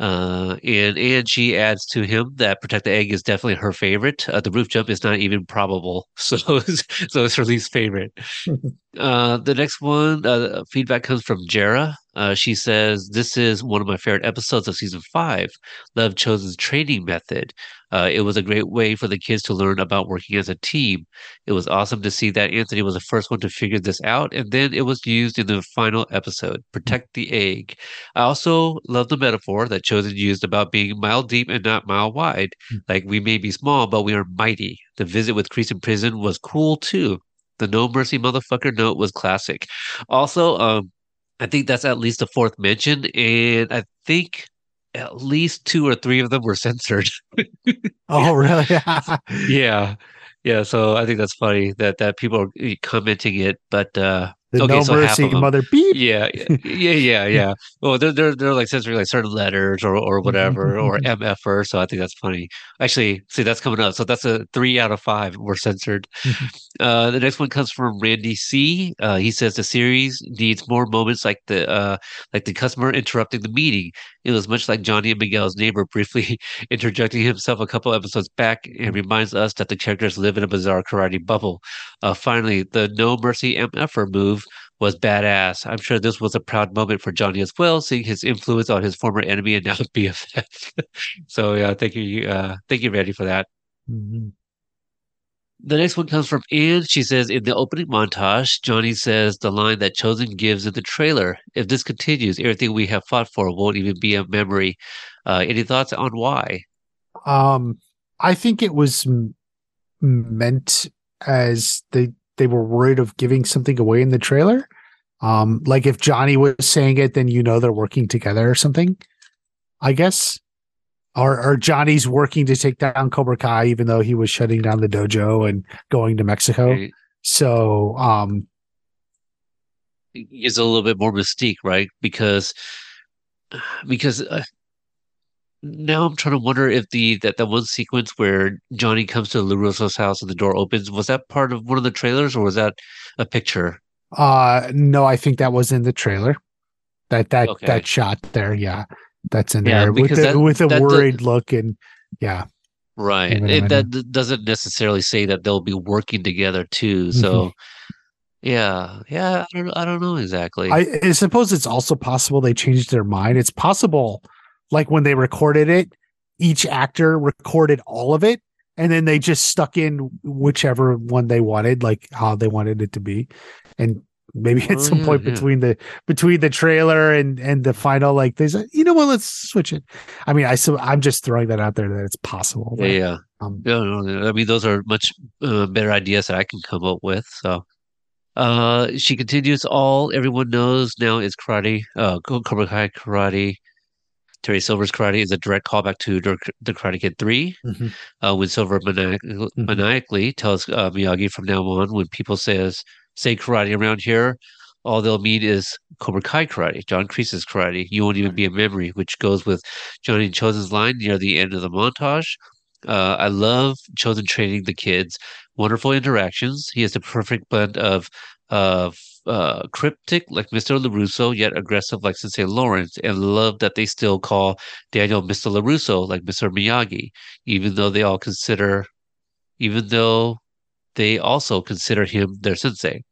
Uh, and and she adds to him that protect the egg is definitely her favorite. Uh, the roof jump is not even probable, <laughs> so so it's her least favorite. <laughs> uh, the next one, uh, feedback comes from Jera. Uh, she says this is one of my favorite episodes of season five. Love Chozen's training method. Uh, it was a great way for the kids to learn about working as a team. It was awesome to see that Anthony was the first one to figure this out, and then it was used in the final episode, Protect the Egg. I also love the metaphor that Chosen used about being mile deep and not mile wide. Like we may be small, but we are mighty. The visit with Kreese in prison was cool too. The no mercy motherfucker note was classic. Also, um, I think that's at least the fourth mention, and I think at least two or three of them were <laughs> censored. Oh, <laughs> really? <laughs> yeah, yeah. So I think that's funny that that people are commenting it, but uh, the Okay, no so mercy mother beep. yeah, yeah, yeah, <laughs> yeah. Well, they're they're they're like censoring like certain letters or or whatever or MFR. So I think that's funny. Actually, see that's coming up. So that's a three out of five were censored. Uh, the next one comes from Randy C. Uh, he says the series needs more moments like the uh like the customer interrupting the meeting. It was much like Johnny and Miguel's neighbor briefly <laughs> interjecting himself a couple episodes back and reminds us that the characters live in a bizarre karate bubble. Uh, finally, the no mercy MFR move was badass. I'm sure this was a proud moment for Johnny as well, seeing his influence on his former enemy and now <laughs> BFF. so yeah, thank you, uh, thank you, Randy, for that. Mhm. The next one comes from Anne. She says, in the opening montage, Johnny says the line that Chozen gives in the trailer. If this continues, everything we have fought for won't even be a memory. Uh, any thoughts on why? Um, I think it was m- meant as they they were worried of giving something away in the trailer. Um, like if Johnny was saying it, then you know they're working together or something. I guess, or or Johnny's working to take down Cobra Kai, even though he was shutting down the dojo and going to Mexico. It So, um, gives a little bit more mystique, right? Because because uh, now I'm trying to wonder if the that that one sequence where Johnny comes to LaRusso's house and the door opens was that part of one of the trailers or was that a picture? Uh, no, I think that was in the trailer. That that Okay. that shot there, yeah, that's in Yeah, there with the, that- with a worried look and yeah. Right. It, minute. that doesn't necessarily say that they'll be working together too. Mm-hmm. So, yeah, yeah, I don't, I don't know exactly. I, I suppose it's also possible they changed their mind. It's possible, like when they recorded it, each actor recorded all of it, and then they just stuck in whichever one they wanted, like how they wanted it to be, and maybe at Oh, some yeah, point yeah. between the between the trailer and and the final, like they said, you know what, let's switch it. I mean, I so I'm just throwing that out there that it's possible. yeah, yeah. Um, no, no, I mean, those are much uh, better ideas that I can come up with. So, uh, she continues. All everyone knows now is karate. Uh, Co- Cobra Kai karate. Terry Silver's karate is a direct callback to the, the Karate Kid 3 Mhm. uh, when Silver maniac- Mm-hmm. maniacally tells uh, Miyagi from now on when people says say karate around here, all they'll mean is Cobra Kai karate, John Kreese's karate. You won't even be a memory, which goes with Johnny Chozen's line near the end of the montage. Uh, I love Chosen training the kids. Wonderful interactions. He has the perfect blend of of uh, cryptic like Mr. LaRusso, yet aggressive like Sensei Lawrence, and love that they still call Daniel Mr. LaRusso like Mr. Miyagi, even though they all consider, even though they also consider him their sensei.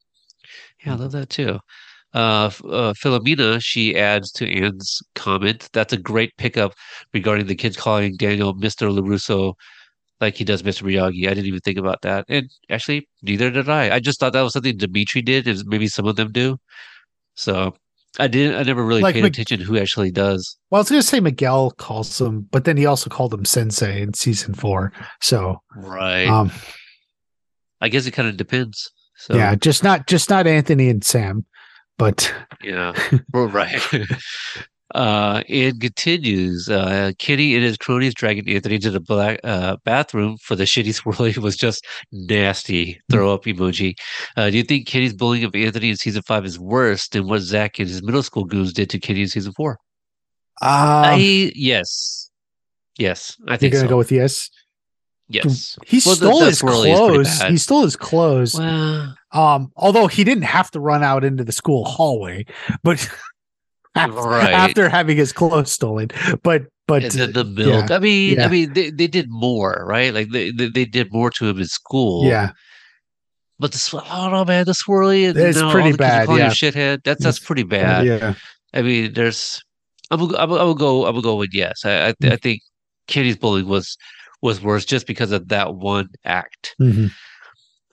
Yeah, I love that too. Uh, uh, Philomena, she adds to Anne's comment, that's a great pickup regarding the kids calling Daniel Mr. LaRusso like he does Mr. Miyagi. I didn't even think about that. And actually, neither did I. I just thought that was something Demetri did, and maybe some of them do. So, I didn't. I never really Like paid Mc- attention who actually does. Well, I was gonna say Miguel calls him, but then he also called him Sensei in season four. So, Right. um, I guess it kind of depends. So yeah, just not just not Anthony and Sam, but Yeah, <laughs> well, right. <laughs> Uh, and continues. Uh, Kenny and his cronies dragging Anthony to the black uh, bathroom for the shitty <laughs> swirly was just nasty. Throw up emoji. Uh, do you think Kenny's bullying of Anthony in season five is worse than what Zach and his middle school goons did to Kenny in season four? uh, I yes, yes. I think you're gonna so. go with yes. yes. He Well, stole the his swirly is pretty clothes. He stole his clothes. Well, Um, although he didn't have to run out into the school hallway, but <laughs> <laughs> Right. after having his clothes stolen, but but and then the milk. I mean, yeah. I mean, they, they did more, right? Like they, they they did more to him in school. yeah, But the sw- I don't know, man. The swirly, and, It's you know, pretty all the kids are bad, yeah. shithead. That's that's pretty bad. yeah, I mean, there's. I'm I'm I'm gonna go. I'm gonna go with yes. I I, Mm. I think Kenny's bullying was was worse just because of that one act. Mhm.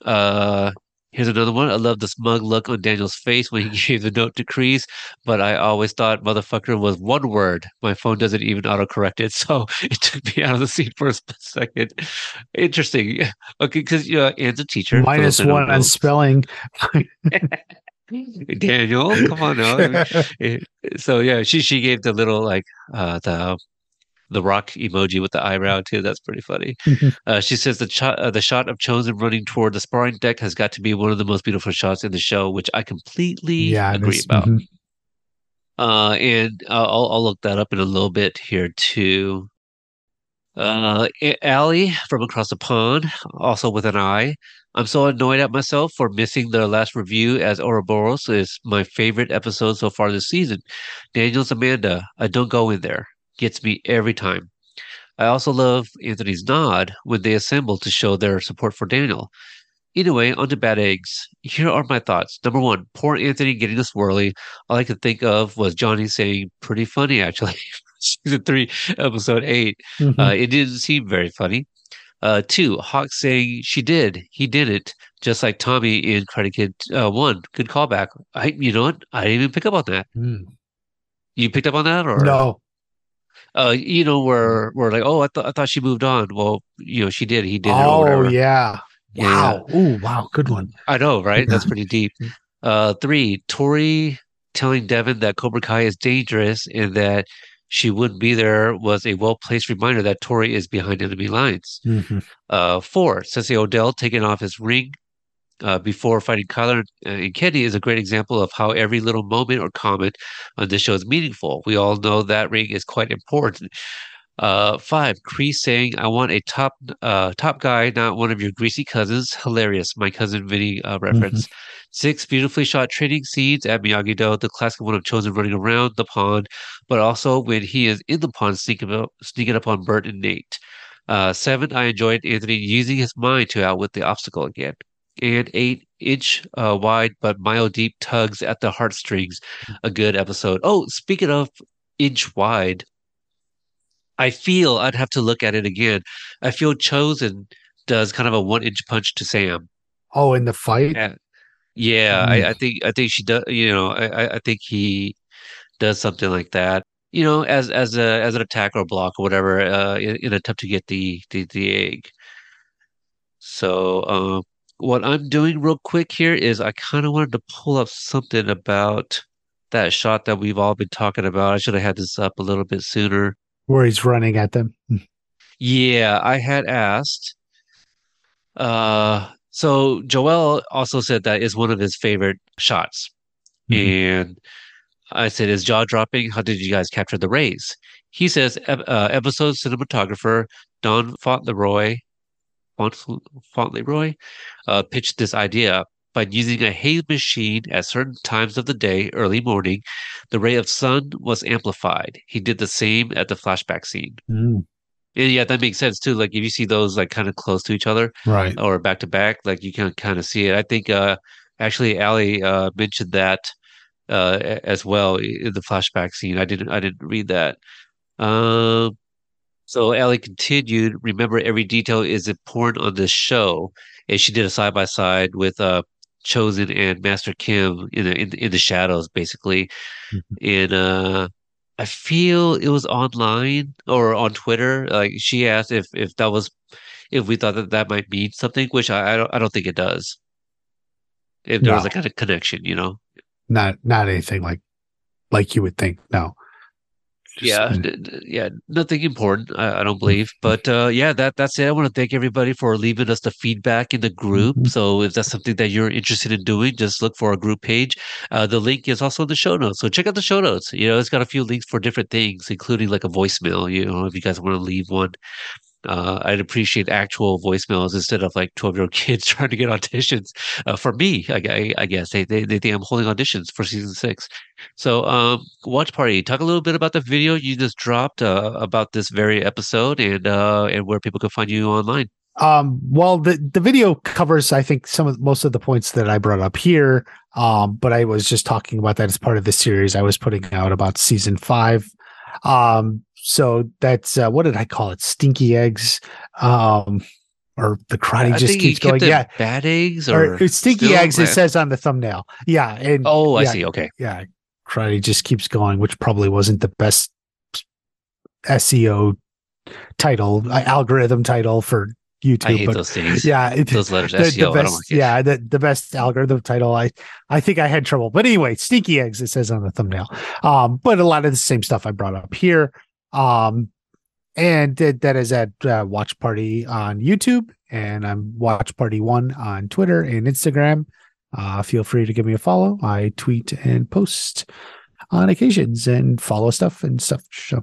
Uh, here's another one. I love the smug look on Daniel's face when he <laughs> gave the note to Kreese, but I always thought motherfucker was one word. My phone doesn't even autocorrect it, <laughs> so it took me out of the scene for a second. Interesting. <laughs> Okay, because you know, Anne's a teacher. minus those that don't one on spelling. Daniel, come on now. Eh, so yeah, she she gave the little like uh the the rock emoji with the eyebrow too. That's pretty funny. Mhm. Uh, she says the shot uh, the shot of Chozen running toward the sparring deck has got to be one of the most beautiful shots in the show, which I completely yeah, agree about. mhm. Uh, and uh, I'll I'll look that up in a little bit here too. Uh, Allie from across the pond, also with an eye. I'm so annoyed at myself for missing the last review as Ouroboros is my favorite episode so far this season. Daniel's Amanda, I don't go in there. Gets me every time. I also love Anthony's nod when they assemble to show their support for Daniel. Anyway, on to bad eggs. Here are my thoughts. Number one, poor Anthony getting a swirly. All I could think of was Johnny saying, pretty funny, actually. <laughs> Season three, episode eight. Mhm. Uh, it didn't seem very funny. Uh, two, Hawk saying she did, he didn't, just like Tommy in Karate Kid uh, one. Good callback. I, you know what? I didn't even pick up on that. Mm. You picked up on that, or No, Uh, you know, where we're like, oh, I thought I thought she moved on. Well, you know, she did. He did. oh yeah, Yeah. wow, ooh, wow, good one. I know, right? That's pretty deep. <laughs> Uh, three, Tori telling Devon that Cobra Kai is dangerous and that she wouldn't be there was a well placed reminder that Tori is behind enemy lines. Mhm. Uh, four, Sensei Odell taking off his ring uh, before fighting Kyler and Kenny is a great example of how every little moment or comment on this show is meaningful. We all know that ring is quite important. Uh, five, Kreese saying, "I want a top, uh, top guy, not one of your greasy cousins." Hilarious, my cousin Vinny uh, reference. Six, beautifully shot training scenes at Miyagi Do, the classic one of Chozen running around the pond, but also when he is in the pond sneaking up, sneaking up on Bert and Nate. Uh, seven, I enjoyed Anthony using his mind to outwit the obstacle again. And eight, inch uh, wide but mile deep tugs at the heartstrings. A good episode. Oh, speaking of inch wide, I feel I'd have to look at it again. I feel Chozen does kind of a one inch punch to Sam. Oh, in the fight, Yeah, yeah. Mm. I, I think I think she does. You know, I I- think he does something like that. You know, as as a as an attack or block or whatever, uh, in, in an attempt to get the the the egg. So, um, what I'm doing real quick here is I kind of wanted to pull up something about that shot that we've all been talking about. I should have had this up a little bit sooner. where he's running at them. Yeah, I had asked. Uh, so Joel also said that is one of his favorite shots. Mhm. And I said, is jaw dropping? How did you guys capture the rays? He says, uh, episode cinematographer Don Fauntleroy, Faunt- Fauntleroy, uh, pitched this idea. By using a haze machine at certain times of the day, early morning, the ray of sun was amplified. He did the same at the flashback scene. Mm, And yeah, that makes sense too. Like if you see those like kind of close to each other right. or back to back, like you can kind of see it. I think uh actually Ali uh mentioned that uh as well in the flashback scene. I didn't I didn't read that. Um so Ali continued, remember every detail is important on this show. And she did a side by side with uh Chozen and Master Kim in the in, in the shadows, basically. Mhm. And uh, I feel it was online or on Twitter. Like she asked if if that was if we thought that that might mean something, which I I don't I don't think it does. If there was No. a kind of connection, you know. Not not anything like like you would think. No. Just- yeah, d- d- yeah, nothing important, I, I don't believe. But uh, yeah, that that's it. I want to thank everybody for leaving us the feedback in the group. Mhm. So if that's something that you're interested in doing, just look for our group page. Uh, the link is also in the show notes. So check out the show notes. You know, it's got a few links for different things, including like a voicemail. You know, if you guys want to leave one. Uh, I'd appreciate actual voicemails instead of like 12 year old <laughs> kids trying to get auditions. Uh, for me, I, gu- I guess they, they, they think I'm holding auditions for season six. So, um, watch party. Talk a little bit about the video you just dropped uh, about this very episode and uh, and where people can find you online. Um, well, the the video covers, I think, some of most of the points that I brought up here. Um, but I was just talking about that as part of the series I was putting out about season five. Um, so that's uh, what did I call it? Stinky eggs. Um, or the karate I just keeps going. Yeah, bad eggs or, or, stinky eggs. It says on the thumbnail. Yeah, and Oh, I yeah, see. Okay. yeah, karate just keeps going, which probably wasn't the best SEO title, uh, algorithm title for YouTube. I hate but those things. yeah, it, Those letters. the, the SEO. Don't best, yeah, the, the best algorithm title. I I think I had trouble, but anyway, stinky eggs. It says on the thumbnail. Um, but a lot of the same stuff I brought up here. Um, and that, that is at uh, Watch Party on YouTube, and I'm Watch Party One on Twitter and Instagram. Uh, feel free to give me a follow. I tweet and post on occasions and follow stuff and stuff. So,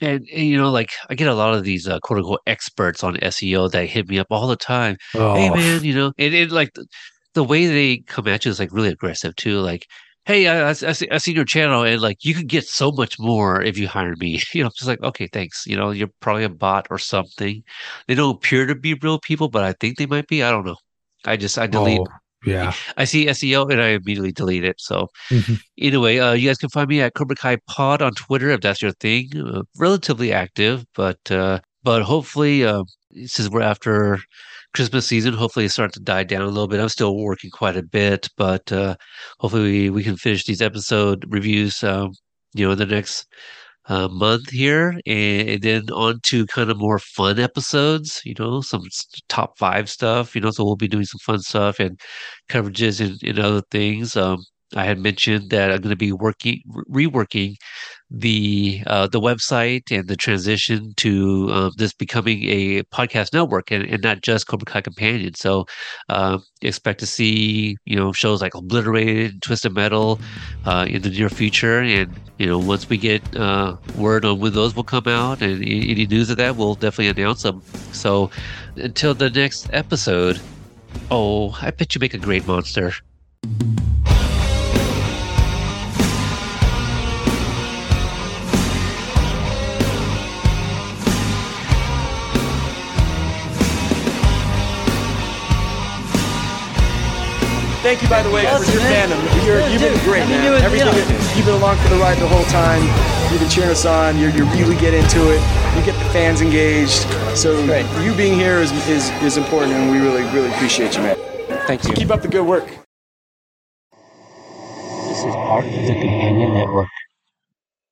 And, and, you know, like I get a lot of these uh, quote unquote experts on SEO that hit me up all the time. Hey oh, man, you know, and it like the, the way they come at you is like really aggressive too. Like, hey, I, I, see, I seen your channel and like you could get so much more if you hire me. <laughs> You know, just like okay, thanks. You know, you're probably a bot or something. They don't appear to be real people, but I think they might be. I don't know. I just I delete. oh, yeah. I see SEO and I immediately delete it. So Mhm. anyway, uh, you guys can find me at Cobra Kai Pod on Twitter if that's your thing. Uh, relatively active, but uh, but hopefully, uh, since we're after Christmas season, hopefully starts to die down a little bit. I'm still working quite a bit, but uh, hopefully we, we can finish these episode reviews, um, you know, in the next uh, month here, and, and then on to kind of more fun episodes. You know, some top five stuff. You know, so we'll be doing some fun stuff and coverages and, and other things. Um, I had mentioned that I'm going to be working reworking the uh, the website and the transition to uh, this becoming a podcast network and, and not just Cobra Kai Companion. So uh, expect to see you know shows like Obliterated, and Twisted Metal uh, in the near future, and you know once we get uh, word on when those will come out and any news of that, we'll definitely announce them. So until the next episode. Oh, I bet you make a great monster. Thank you, by the way, for your man. fandom. You're, Yeah, you've been great, I mean, man. you were- Everything yeah. you've been along for the ride the whole time. You've been cheering us on. You you really get into it. You get the fans engaged. So Great. you being here is, is is important, and we really really appreciate you, man. Thank you. Keep up the good work. This is part of the Companion Network.